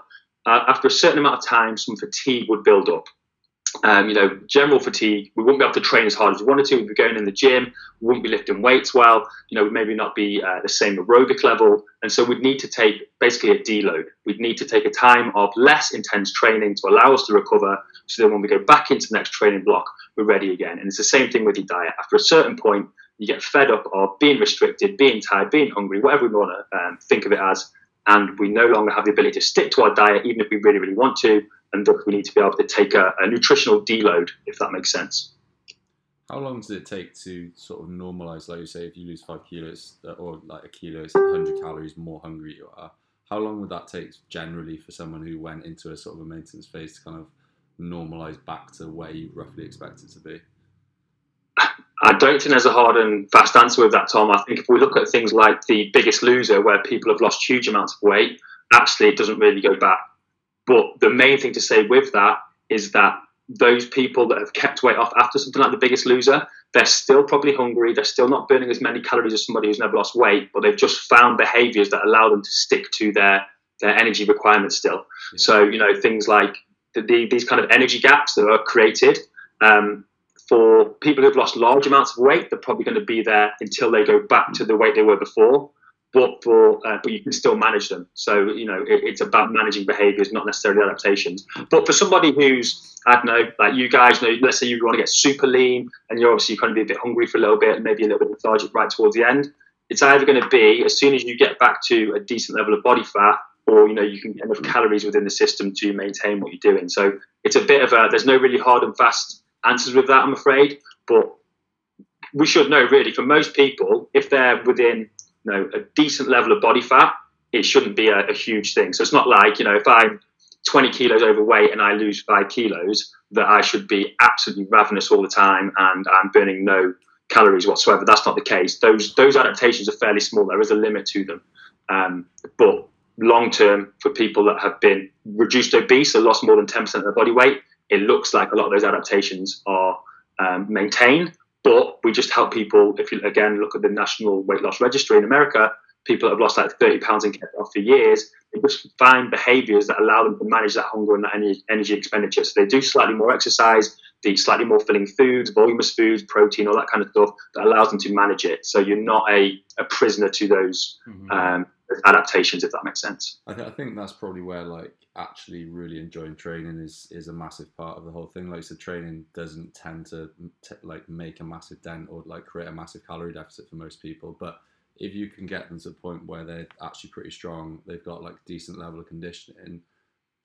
uh, after a certain amount of time, some fatigue would build up. Um, you know, general fatigue. We wouldn't be able to train as hard as we wanted to. We'd be going in the gym. We wouldn't be lifting weights well. You know, we'd maybe not be uh, the same aerobic level. And so we'd need to take basically a deload. We'd need to take a time of less intense training to allow us to recover. So then when we go back into the next training block, we're ready again. And it's the same thing with your diet. After a certain point, you get fed up of being restricted, being tired, being hungry, whatever we want to um, think of it as and we no longer have the ability to stick to our diet even if we really, really want to. And thus, we need to be able to take a, a nutritional deload, if that makes sense. How long does it take to sort of normalize, like you say, if you lose five kilos uh, or like a kilo is 100 calories more hungry you are? How long would that take generally for someone who went into a sort of a maintenance phase to kind of normalize back to where you roughly expect it to be? I don't think there's a hard and fast answer with that, Tom. I think if we look at things like the biggest loser, where people have lost huge amounts of weight, actually it doesn't really go back. But the main thing to say with that is that those people that have kept weight off after something like the biggest loser, they're still probably hungry. They're still not burning as many calories as somebody who's never lost weight, but they've just found behaviors that allow them to stick to their their energy requirements still. Yeah. So you know things like the, the, these kind of energy gaps that are created. Um, for people who've lost large amounts of weight, they're probably going to be there until they go back to the weight they were before but for uh, but you can still manage them. So you know it, it's about managing behaviours, not necessarily adaptations. But for somebody who's I don't know, like you guys know, let's say you want to get super lean and you're obviously kind of be a bit hungry for a little bit and maybe a little bit lethargic right towards the end. It's either going to be as soon as you get back to a decent level of body fat, or you know you can get enough calories within the system to maintain what you're doing. So it's a bit of a there's no really hard and fast answers with that, I'm afraid. But we should know really for most people if they're within you know a decent level of body fat, it shouldn't be a, a huge thing. So it's not like you know if I'm 20 kilos overweight and I lose five kilos, that I should be absolutely ravenous all the time and I'm burning no calories whatsoever. That's not the case. Those those adaptations are fairly small. There is a limit to them, um, but long term for people that have been reduced obese or lost more than 10% of their body weight, it looks like a lot of those adaptations are um, maintained but we just help people. If you again look at the National Weight Loss Registry in America, people that have lost like 30 pounds and kept off for years, they just find behaviors that allow them to manage that hunger and that energy expenditure. So they do slightly more exercise, they eat slightly more filling foods, voluminous foods, protein, all that kind of stuff that allows them to manage it. So you're not a, a prisoner to those mm-hmm. um, adaptations, if that makes sense. I, th- I think that's probably where like actually really enjoying training is is a massive part of the whole thing. Like so, training doesn't tend to t- like make a massive dent or like create a massive calorie deficit for most people, but if you can get them to a point where they're actually pretty strong, they've got like decent level of conditioning,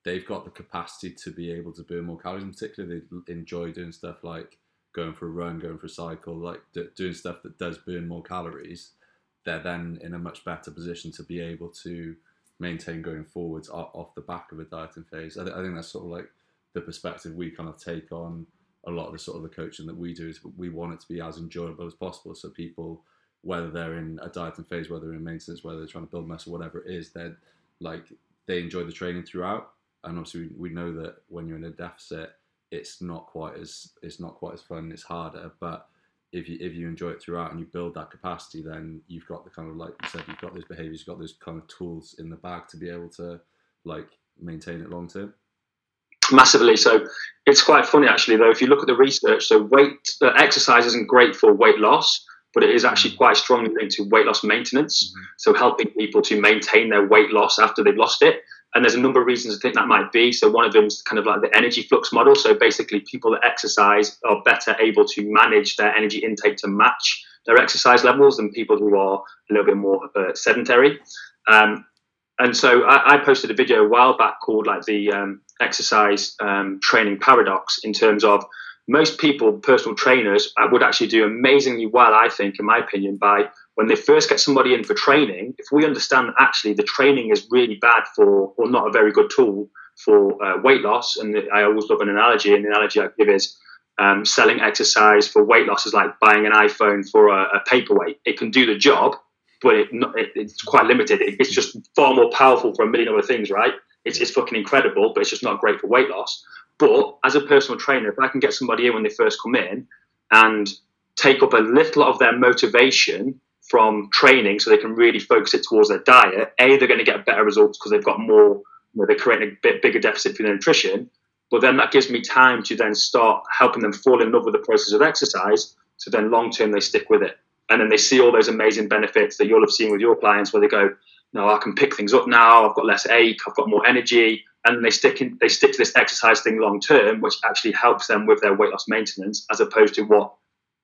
they've got the capacity to be able to burn more calories. In particular, they enjoy doing stuff like going for a run, going for a cycle, like d- doing stuff that does burn more calories. They're then in a much better position to be able to maintain going forwards off the back of a dieting phase. I, th- I think that's sort of like the perspective we kind of take on a lot of the sort of the coaching that we do is we want it to be as enjoyable as possible. So people whether they're in a dieting phase whether they're in maintenance whether they're trying to build muscle whatever it is they're like they enjoy the training throughout. And obviously we, we know that when you're in a deficit it's not quite as it's not quite as fun it's harder. But if you if you enjoy it throughout and you build that capacity, then you've got the kind of like you said, you've got those behaviors, you've got those kind of tools in the bag to be able to like maintain it long term. Massively. So it's quite funny actually, though. If you look at the research, so weight uh, exercise isn't great for weight loss, but it is actually quite strongly linked to weight loss maintenance. Mm-hmm. So helping people to maintain their weight loss after they've lost it. And there's a number of reasons I think that might be. So one of them is kind of like the energy flux model. So basically, people that exercise are better able to manage their energy intake to match their exercise levels than people who are a little bit more uh, sedentary. Um, and so I, I, posted a video a while back called like the um, exercise um, training paradox in terms of most people, personal trainers, uh, would actually do amazingly well, I think, in my opinion, by when they first get somebody in for training, if we understand that actually the training is really bad for, or not a very good tool for uh, weight loss, and I always love an analogy, and the analogy I give is um, selling exercise for weight loss is like buying an iPhone for a, a paperweight. It can do the job, but it, it, it's quite limited. It, it's just far more powerful for a million other things, right? It's, it's fucking incredible, but it's just not great for weight loss. But as a personal trainer, if I can get somebody in when they first come in and take up a little of their motivation from training so they can really focus it towards their diet, A, they're going to get better results because they've got more, you know, they're creating a bit bigger deficit for their nutrition. But then that gives me time to then start helping them fall in love with the process of exercise. So then long term, they stick with it. And then they see all those amazing benefits that you'll have seen with your clients where they go, no, I can pick things up now. I've got less ache. I've got more energy. And they stick in, they stick to this exercise thing long term, which actually helps them with their weight loss maintenance, as opposed to what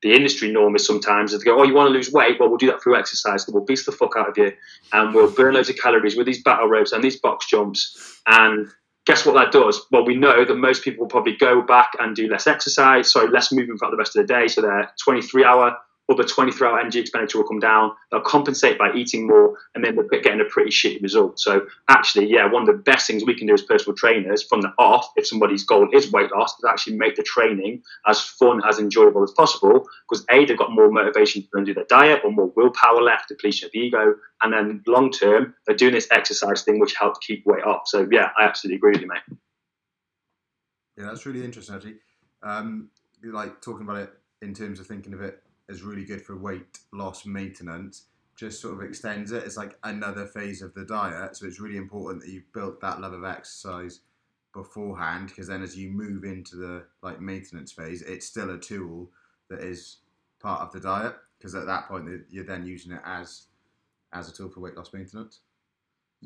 the industry norm is sometimes to go, oh, you want to lose weight? Well, we'll do that through exercise. we'll beast the fuck out of you, and we'll burn loads of calories with these battle ropes and these box jumps. And guess what that does? Well, we know that most people will probably go back and do less exercise, so less movement throughout the rest of the day. So they're 23 hour other 24 hour energy expenditure will come down. They'll compensate by eating more, and then they're getting a pretty shitty result. So, actually, yeah, one of the best things we can do as personal trainers from the off, if somebody's goal is weight loss, is actually make the training as fun, as enjoyable as possible. Because A, they've got more motivation to do their diet or more willpower left, depletion of ego. And then long term, they're doing this exercise thing, which helps keep weight off. So, yeah, I absolutely agree with you, mate. Yeah, that's really interesting, actually. Um, like talking about it in terms of thinking of it as really good for weight loss maintenance, just sort of extends it. It's like another phase of the diet. So it's really important that you've built that love of exercise beforehand, because then as you move into the like maintenance phase, it's still a tool that is part of the diet. Because at that point, you're then using it as as a tool for weight loss maintenance.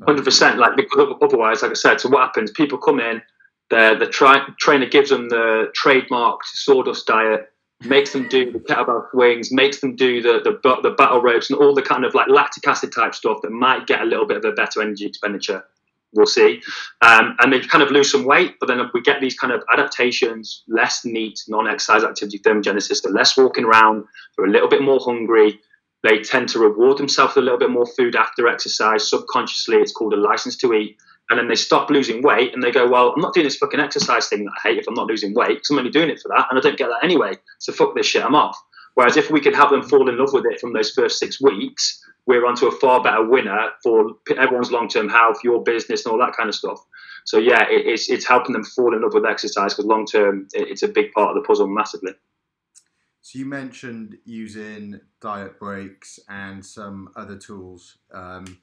Hundred percent. Like because otherwise, like I said, so what happens? People come in, the the tri- trainer gives them the trademarked sawdust diet, makes them do the kettlebell swings, makes them do the, the the battle ropes and all the kind of like lactic acid type stuff that might get a little bit of a better energy expenditure. We'll see, um, and they kind of lose some weight, but then we get these kind of adaptations, less NEAT, non-exercise activity thermogenesis, they're less walking around, they're a little bit more hungry, they tend to reward themselves with a little bit more food after exercise. Subconsciously, it's called a license to eat. And then they stop losing weight and they go, Well, I'm not doing this fucking exercise thing that I hate if I'm not losing weight because I'm only doing it for that and I don't get that anyway. So fuck this shit, I'm off. Whereas if we could have them fall in love with it from those first six weeks, we're onto a far better winner for everyone's long term health, your business, and all that kind of stuff. So yeah, it, it's it's helping them fall in love with exercise because long term, it, it's a big part of the puzzle massively. So you mentioned using diet breaks and some other tools um,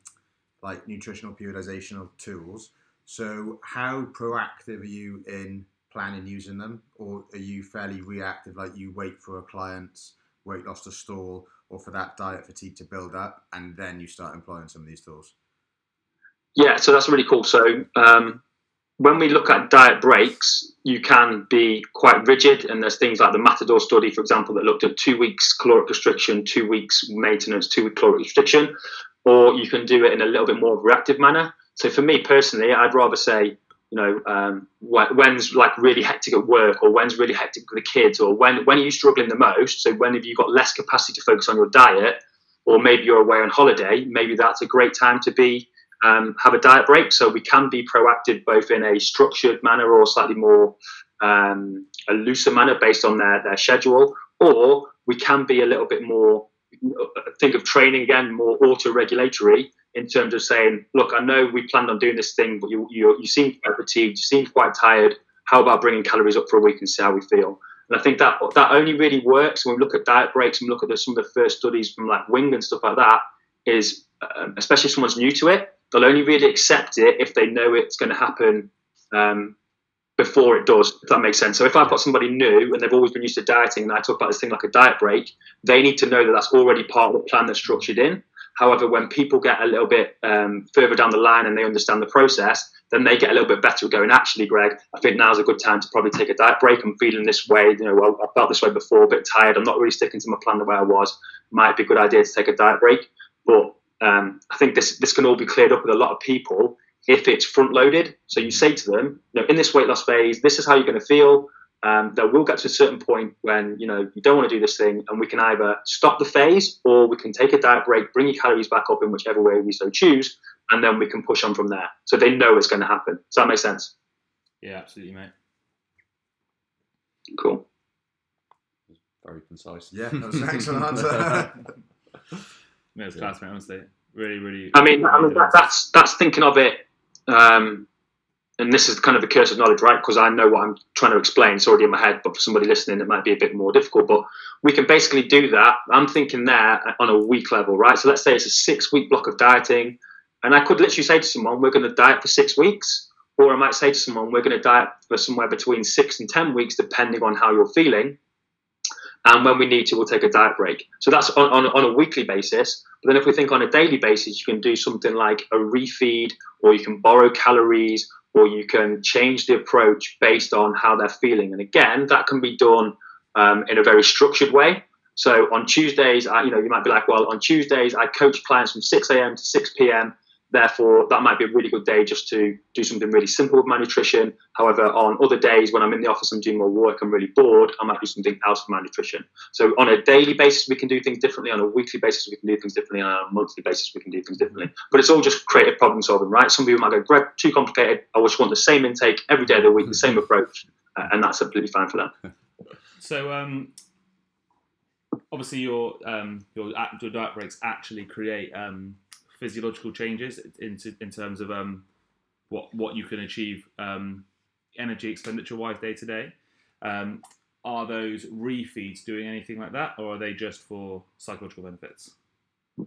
like nutritional periodization of tools. So how proactive are you in planning using them, or are you fairly reactive, like you wait for a client's weight loss to stall or for that diet fatigue to build up, and then you start employing some of these tools? Yeah, so that's really cool. So um, when we look at diet breaks, you can be quite rigid, and there's things like the Matador study, for example, that looked at two weeks caloric restriction, two weeks maintenance, two week caloric restriction, or you can do it in a little bit more reactive manner. So for me personally, I'd rather say, you know, um, when's like really hectic at work, or when's really hectic with the kids, or when when are you struggling the most? So when have you got less capacity to focus on your diet, or maybe you're away on holiday? Maybe that's a great time to be um, have a diet break. So we can be proactive both in a structured manner or slightly more um, a looser manner based on their, their schedule, or we can be a little bit more, think of training again, more auto regulatory in terms of saying, look, I know we planned on doing this thing, but you, you, you seem quite fatigued, you seem quite tired. How about bringing calories up for a week and see how we feel? And I think that that only really works when we look at diet breaks and look at the, some of the first studies from like Wing and stuff like that. Is um, especially if someone's new to it, they'll only really accept it if they know it's going to happen um, before it does, if that makes sense. So if I've got somebody new and they've always been used to dieting and I talk about this thing like a diet break, they need to know that that's already part of the plan that's structured in. However, when people get a little bit um, further down the line and they understand the process, then they get a little bit better at going, actually, Greg, I think now's a good time to probably take a diet break. I'm feeling this way. You know, well, I felt this way before, a bit tired. I'm not really sticking to my plan the way I was. Might be a good idea to take a diet break. But um, I think this this can all be cleared up with a lot of people if it's front loaded. So you say to them, you know, in this weight loss phase, this is how you're going to feel. Um, that will get to a certain point when you know you don't want to do this thing, and we can either stop the phase or we can take a diet break, bring your calories back up in whichever way we so choose, and then we can push on from there. So they know it's going to happen. Does that make sense? Yeah, absolutely, mate. Cool. Very concise. Yeah, that's an excellent answer. <laughs> Yeah, it's class, mate. Honestly, really, really. I mean, I mean that's that's thinking of it. Um, and this is kind of the curse of knowledge, right? Because I know what I'm trying to explain. It's already in my head, but for somebody listening, it might be a bit more difficult. But we can basically do that. I'm thinking there on a week level, right? So let's say it's a six week block of dieting. And I could literally say to someone, we're going to diet for six weeks. Or I might say to someone, we're going to diet for somewhere between six and 10 weeks, depending on how you're feeling and when we need to, we'll take a diet break. So that's on, on, on, a weekly basis. But then if we think on a daily basis, you can do something like a refeed, or you can borrow calories, or you can change the approach based on how they're feeling. And again, that can be done um, in a very structured way. So on Tuesdays, I, you know, you might be like, well, on Tuesdays, I coach clients from 6 a.m. to 6 p.m. Therefore, that might be a really good day just to do something really simple with my nutrition. However, on other days when I'm in the office, I'm doing more work, I'm really bored, I might do something else with my nutrition. So, on a daily basis, we can do things differently. On a weekly basis, we can do things differently. On a monthly basis, we can do things differently. But it's all just creative problem solving, right? Some people might go, Greg, too complicated. I just want the same intake every day of the week, the same approach. Uh, and that's absolutely fine for them. So, um, obviously, your um, your, your diet breaks actually create um, physiological changes in, in terms of um, what what you can achieve um, energy expenditure wise day to day. Um, are those refeeds doing anything like that, or are they just for psychological benefits?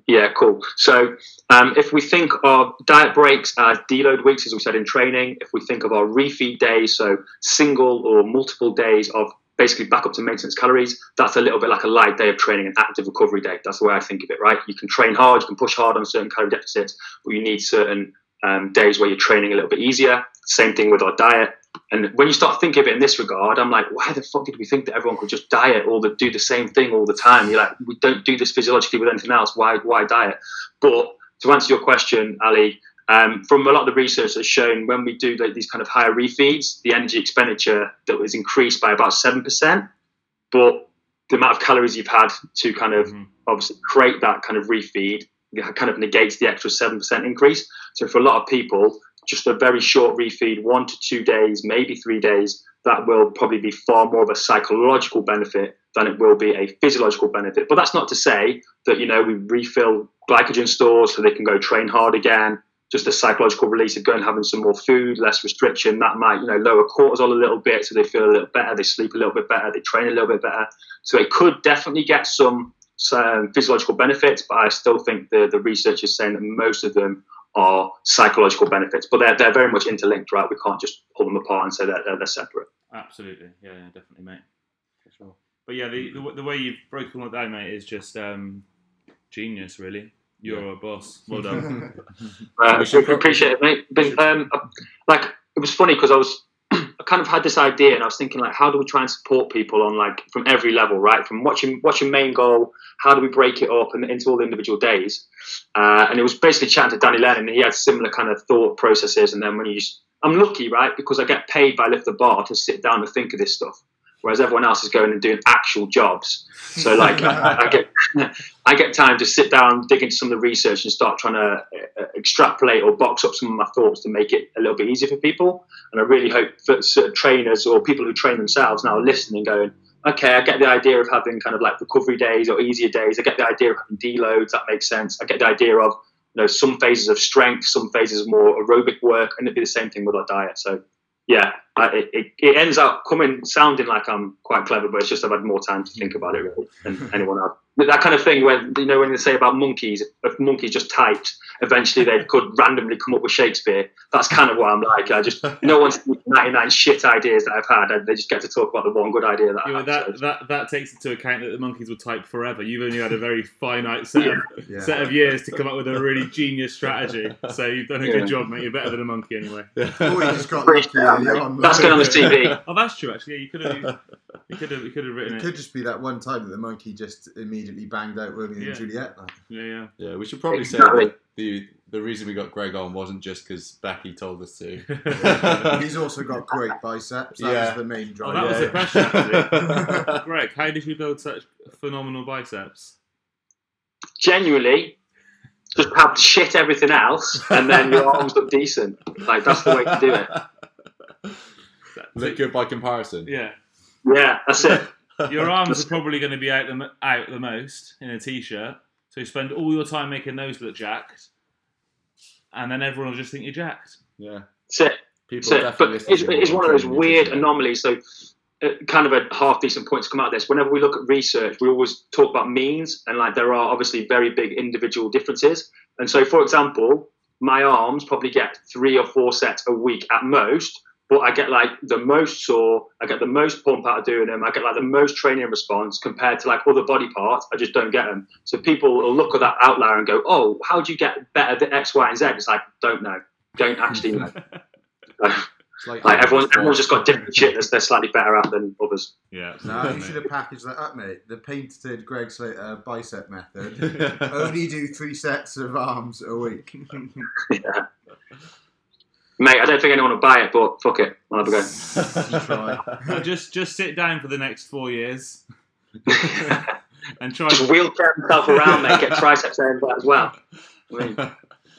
Yeah, cool. So um, if we think of diet breaks as deload weeks, as we said in training, if we think of our refeed days, so single or multiple days of basically back up to maintenance calories, that's a little bit like a light day of training, an active recovery day. That's the way I think of it, right? You can train hard, you can push hard on certain calorie deficits, but you need certain um, days where you're training a little bit easier. Same thing with our diet. And when you start thinking of it in this regard, I'm like, why the fuck did we think that everyone could just diet or the, do the same thing all the time? You're like, we don't do this physiologically with anything else. Why, why diet? But to answer your question, Ali, um, from a lot of the research that's shown when we do like, these kind of higher refeeds, the energy expenditure that was increased by about seven percent, but the amount of calories you've had to kind of Mhm. obviously create that kind of refeed kind of negates the extra seven percent increase. So for a lot of people, just a very short refeed, one to two days, maybe three days, that will probably be far more of a psychological benefit than it will be a physiological benefit. But that's not to say that you know we refill glycogen stores so they can go train hard again. Just the psychological release of going and having some more food, less restriction, that might you know lower cortisol a little bit, so they feel a little better, they sleep a little bit better, they train a little bit better. So it could definitely get some some physiological benefits, but I still think the the research is saying that most of them are psychological benefits, but they're, they're very much interlinked, right? We can't just pull them apart and say that they're, they're separate. Absolutely, yeah, yeah, definitely, mate. But yeah, the, the the way you've broken all that down, mate, is just um, genius. Really, you're a boss. Well done. <laughs> Uh, We I appreciate it, mate. But um, like, it was funny because I was, <clears throat> I kind of had this idea, and I was thinking like, how do we try and support people on like from every level, right? From watching watching main goal, how do we break it up and into all the individual days? Uh, and it was basically chatting to Danny Lennon, and he had similar kind of thought processes. And then when you, I'm lucky, right, because I get paid by Lift the Bar to sit down and think of this stuff. Whereas everyone else is going and doing actual jobs, so like <laughs> I, I get <laughs> I get time to sit down, dig into some of the research, and start trying to uh, extrapolate or box up some of my thoughts to make it a little bit easier for people. And I really hope that sort of trainers or people who train themselves now are listening, going, okay, I get the idea of having kind of like recovery days or easier days. I get the idea of having deloads. That makes sense. I get the idea of you know some phases of strength, some phases of more aerobic work, and it'd be the same thing with our diet. So yeah, I, it, it, it ends up coming sounding like I'm quite clever, but it's just I've had more time to think about it really than anyone else. But that kind of thing where you know when they say about monkeys, if monkeys just typed, eventually they could randomly come up with Shakespeare. That's kind of what I'm like. I just no one's 99 shit ideas that I've had. and they just get to talk about the one good idea that Yeah, had. that, that that takes into account that the monkeys will type forever. You've only had a very finite set of, <laughs> Yeah. set of years to come up with a really genius strategy. So you've done a Yeah. good job, mate. You're better than a monkey anyway. Or you just got lucky early. That's going on the CV. Oh, that's true. Actually, yeah, you could have you could have you could have written It it. could just be that one time that the monkey just immediately banged out Romeo Yeah. and Juliet. Like. Yeah, yeah. Yeah, we should probably say that the the reason we got Greg on wasn't just because Becky told us to. <laughs> He's also got great biceps. That Yeah. was the main Oh, driver. that was the question. <laughs> Greg, how did you build such phenomenal biceps? Genuinely, just have to shit everything else, and then your arms look decent. Like that's the way to do it. Look good by comparison. Yeah. Yeah, that's it. <laughs> Your arms are probably going to be out the, out the most in a t-shirt. So you spend all your time making those look jacked, and then everyone will just think you're jacked. Yeah. That's it. People So, definitely but it's, it's one of those training weird nutrition. anomalies. So, uh, kind of a half decent point to come out of this. Whenever we look at research, we always talk about means, and like there are obviously very big individual differences. And so, for example, my arms probably get three or four sets a week at most, but I get like the most sore, I get the most pump out of doing them, I get like the most training response compared to like other body parts. I just don't get them. So people will look at that outlier and go, "Oh, how do you get better than X, Y, and Z?" It's like, don't know, don't actually know. <laughs> Like, <laughs> Like everyone, everyone's just got different shit that they're slightly better at than others. Yeah. No, you should have packaged that up, mate. The painted Greg Slater uh, bicep method. <laughs> Only do three sets of arms a week. Mate, I don't think anyone will buy it, but fuck it, I'll have a You <laughs> try. just just sit down for the next four years <laughs> and try to. Just wheelchair himself around, mate. Get triceps there as well. I mean,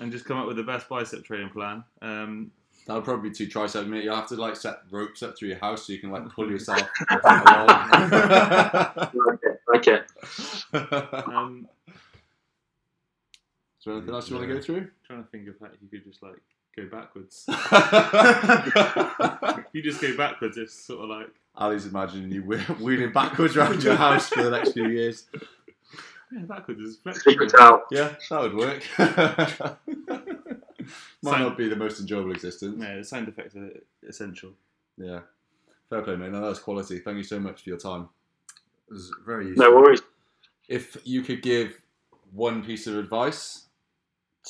and just come up with the best bicep training plan. Um, That would probably be too tricep, mate. You'll have to like set ropes up through your house so you can like pull yourself along. like it, like it. um, <laughs> Is there anything else you want to go through? I'm trying to think of how you could just like go backwards. <laughs> You just go backwards. It's sort of like Ali's imagining you wheeling backwards around your house for the next few years. yeah, backwards is flexible. Secrets out. Yeah, that would work. <laughs> Might Sound- not be the most enjoyable existence. Yeah, the sound effects are essential. Yeah. Fair play, mate. No, that was quality. Thank you so much for your time. It was very useful. No worries. If you could give one piece of advice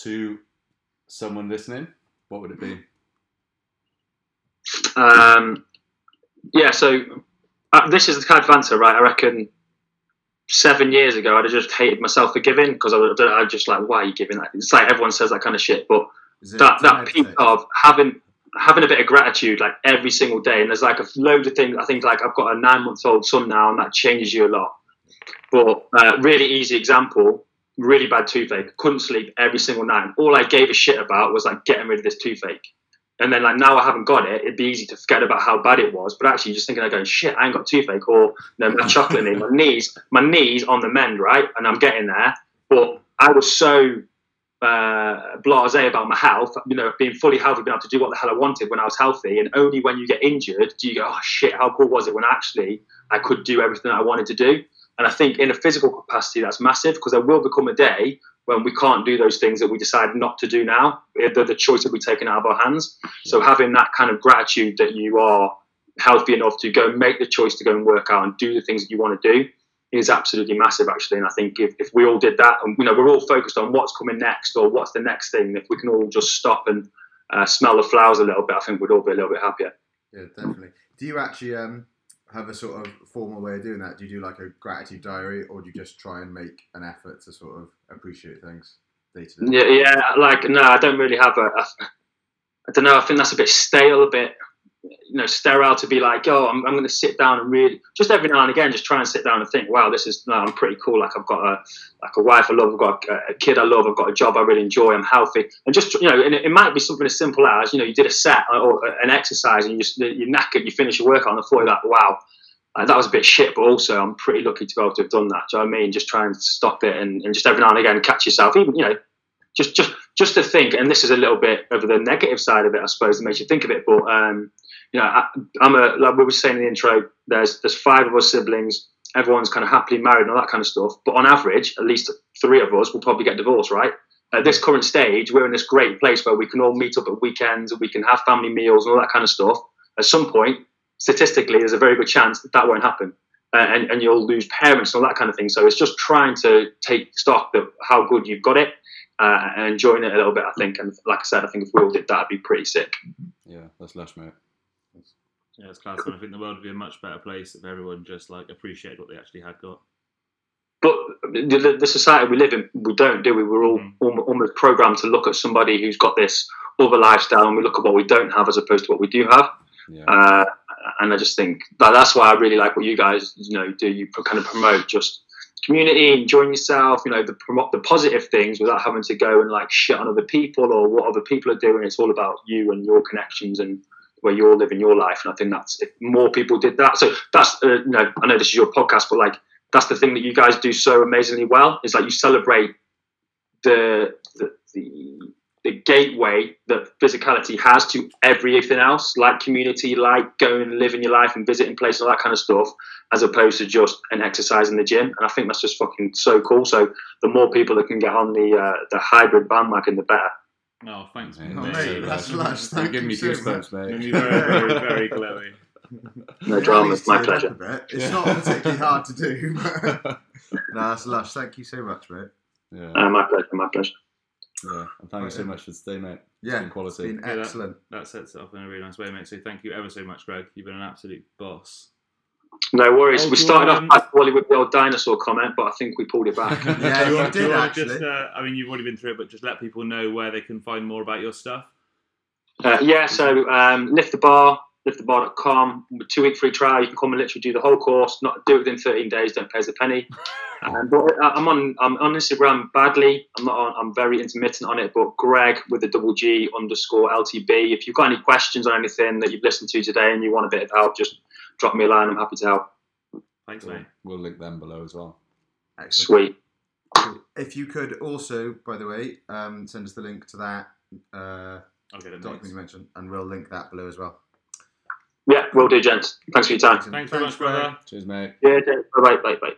to someone listening, what would it be? Um, yeah, so uh, this is the kind of answer, right? I reckon seven years ago, I'd have just hated myself for giving because I would I just like, why are you giving that? It's like everyone says that kind of shit, but that that peak of having having a bit of gratitude like every single day, and there's like a load of things. I think like I've got a nine month old son now, and that changes you a lot. But uh, really easy example. Really bad toothache. Couldn't sleep every single night. And All I gave a shit about was like getting rid of this toothache. And then like now I haven't got it, it'd be easy to forget about how bad it was. But actually, just thinking, I go, shit, I ain't got toothache, or no my chocolate knee, my knees, my knees on the mend, right? And I'm getting there. But I was so uh, blasé about my health, you know, being fully healthy, being able to do what the hell I wanted when I was healthy. And only when you get injured do you go, oh shit, how cool was it when actually I could do everything I wanted to do. And I think in a physical capacity, that's massive because there will become a day when we can't do those things that we decide not to do now. The, the choice will be taken out of our hands. So having that kind of gratitude that you are healthy enough to go make the choice to go and work out and do the things that you want to do is absolutely massive actually and i think if, if we all did that and you know we're all focused on what's coming next or what's the next thing if we can all just stop and uh, smell the flowers a little bit i think we'd all be a little bit happier Yeah, definitely. Do you actually um, have a sort of formal way of doing that? Do you do like a gratitude diary, or do you just try and make an effort to sort of appreciate things day to day? yeah yeah like no i don't really have a, a i don't know i think that's a bit stale a bit you know sterile to be like oh i'm, I'm going to sit down and really just every now and again just try and sit down and think wow this is no, i'm pretty cool like i've got a like a wife i love i've got a, a kid i love i've got a job i really enjoy i'm healthy and just you know and it, it might be something as simple as you know you did a set or an exercise and you just you're knackered you finish your workout on the floor like wow uh, that was a bit shit, but also I'm pretty lucky to be able to have done that. Do you know what I mean? Just try and stop it and, and just every now and again catch yourself, even, you know, just just just to think, and this is a little bit of the negative side of it, I suppose, that makes you think of it. But um, you know, I, I'm a like we were saying in the intro. There's there's five of us siblings. Everyone's kind of happily married and all that kind of stuff. But on average, at least three of us will probably get divorced, right? At this current stage, we're in this great place where we can all meet up at weekends and we can have family meals and all that kind of stuff. At some point, statistically, there's a very good chance that that won't happen. Uh, and, and you'll lose parents and all that kind of thing. So it's just trying to take stock of how good you've got it uh, and enjoying it a little bit, I think. And like I said, I think if we all did that, it'd be pretty sick. Yeah, that's lush, mate. Yeah, it's class. And I think the world would be a much better place if everyone just like appreciated what they actually had got. But the, the society we live in, we don't, do we? We're all Mm. almost programmed to look at somebody who's got this other lifestyle and we look at what we don't have as opposed to what we do have. Yeah. Uh, and I just think that that's why I really like what you guys, you know, do. You kind of promote just community, enjoying yourself, you know, the promote the positive things without having to go and like shit on other people or what other people are doing. It's all about you and your connections and where you're living your life. And I think that's if more people did that. So that's uh, you know, I know this is your podcast, but like that's the thing that you guys do so amazingly well. Is like you celebrate the the, the the gateway that physicality has to everything else, like community, like going and living your life and visiting places, all that kind of stuff, as opposed to just an exercise in the gym. And I think that's just fucking so cool. So the more people that can get on the uh, the hybrid bandwagon, the better. Oh, thanks, Yeah, mate. Oh, mate, mate, so that's lush. lush. You're Thank giving me you so goosebumps, Made mate. me very, very, <laughs> very glowy. No Yeah, dramas, at my pleasure. bit. It's Yeah. not particularly hard to do. But <laughs> no, that's lush. Thank you so much, mate. Yeah, Uh, my pleasure, my pleasure. Yeah. And thank you so much for today, mate. It's Yeah, been it's quality. been Yeah, that- excellent. That sets it up in a really nice way, mate. So thank you ever so much, Greg. You've been an absolute boss. No worries. Oh, we started off um, quite poorly with the old dinosaur comment, but I think we pulled it back. <laughs> <laughs> Yeah, Do you wanna- did actually. Just, uh, I mean, you've already been through it, but just let people know where they can find more about your stuff. Uh, yeah, so um, lift the bar, liftthebar.com. Two week free trial. You can come and literally do the whole course. Not do it within 13 days. Don't pay us a penny. <laughs> Um, but I- I'm on I'm on Instagram badly. I'm not on. I'm very intermittent on it. But Greg with the double G underscore LTB. If you've got any questions on anything that you've listened to today and you want a bit of help, just drop me a line. I'm happy to help. Thanks, We'll, mate. we'll link them below as well. Excellent. Sweet. If you could also, by the way, um, send us the link to that uh, I'll get it. document you mentioned, and we'll link that below as well. Yeah, will do, gents. Thanks for your time. Thanks very much, brother. Cheers, mate. Yeah, bye bye, bye bye.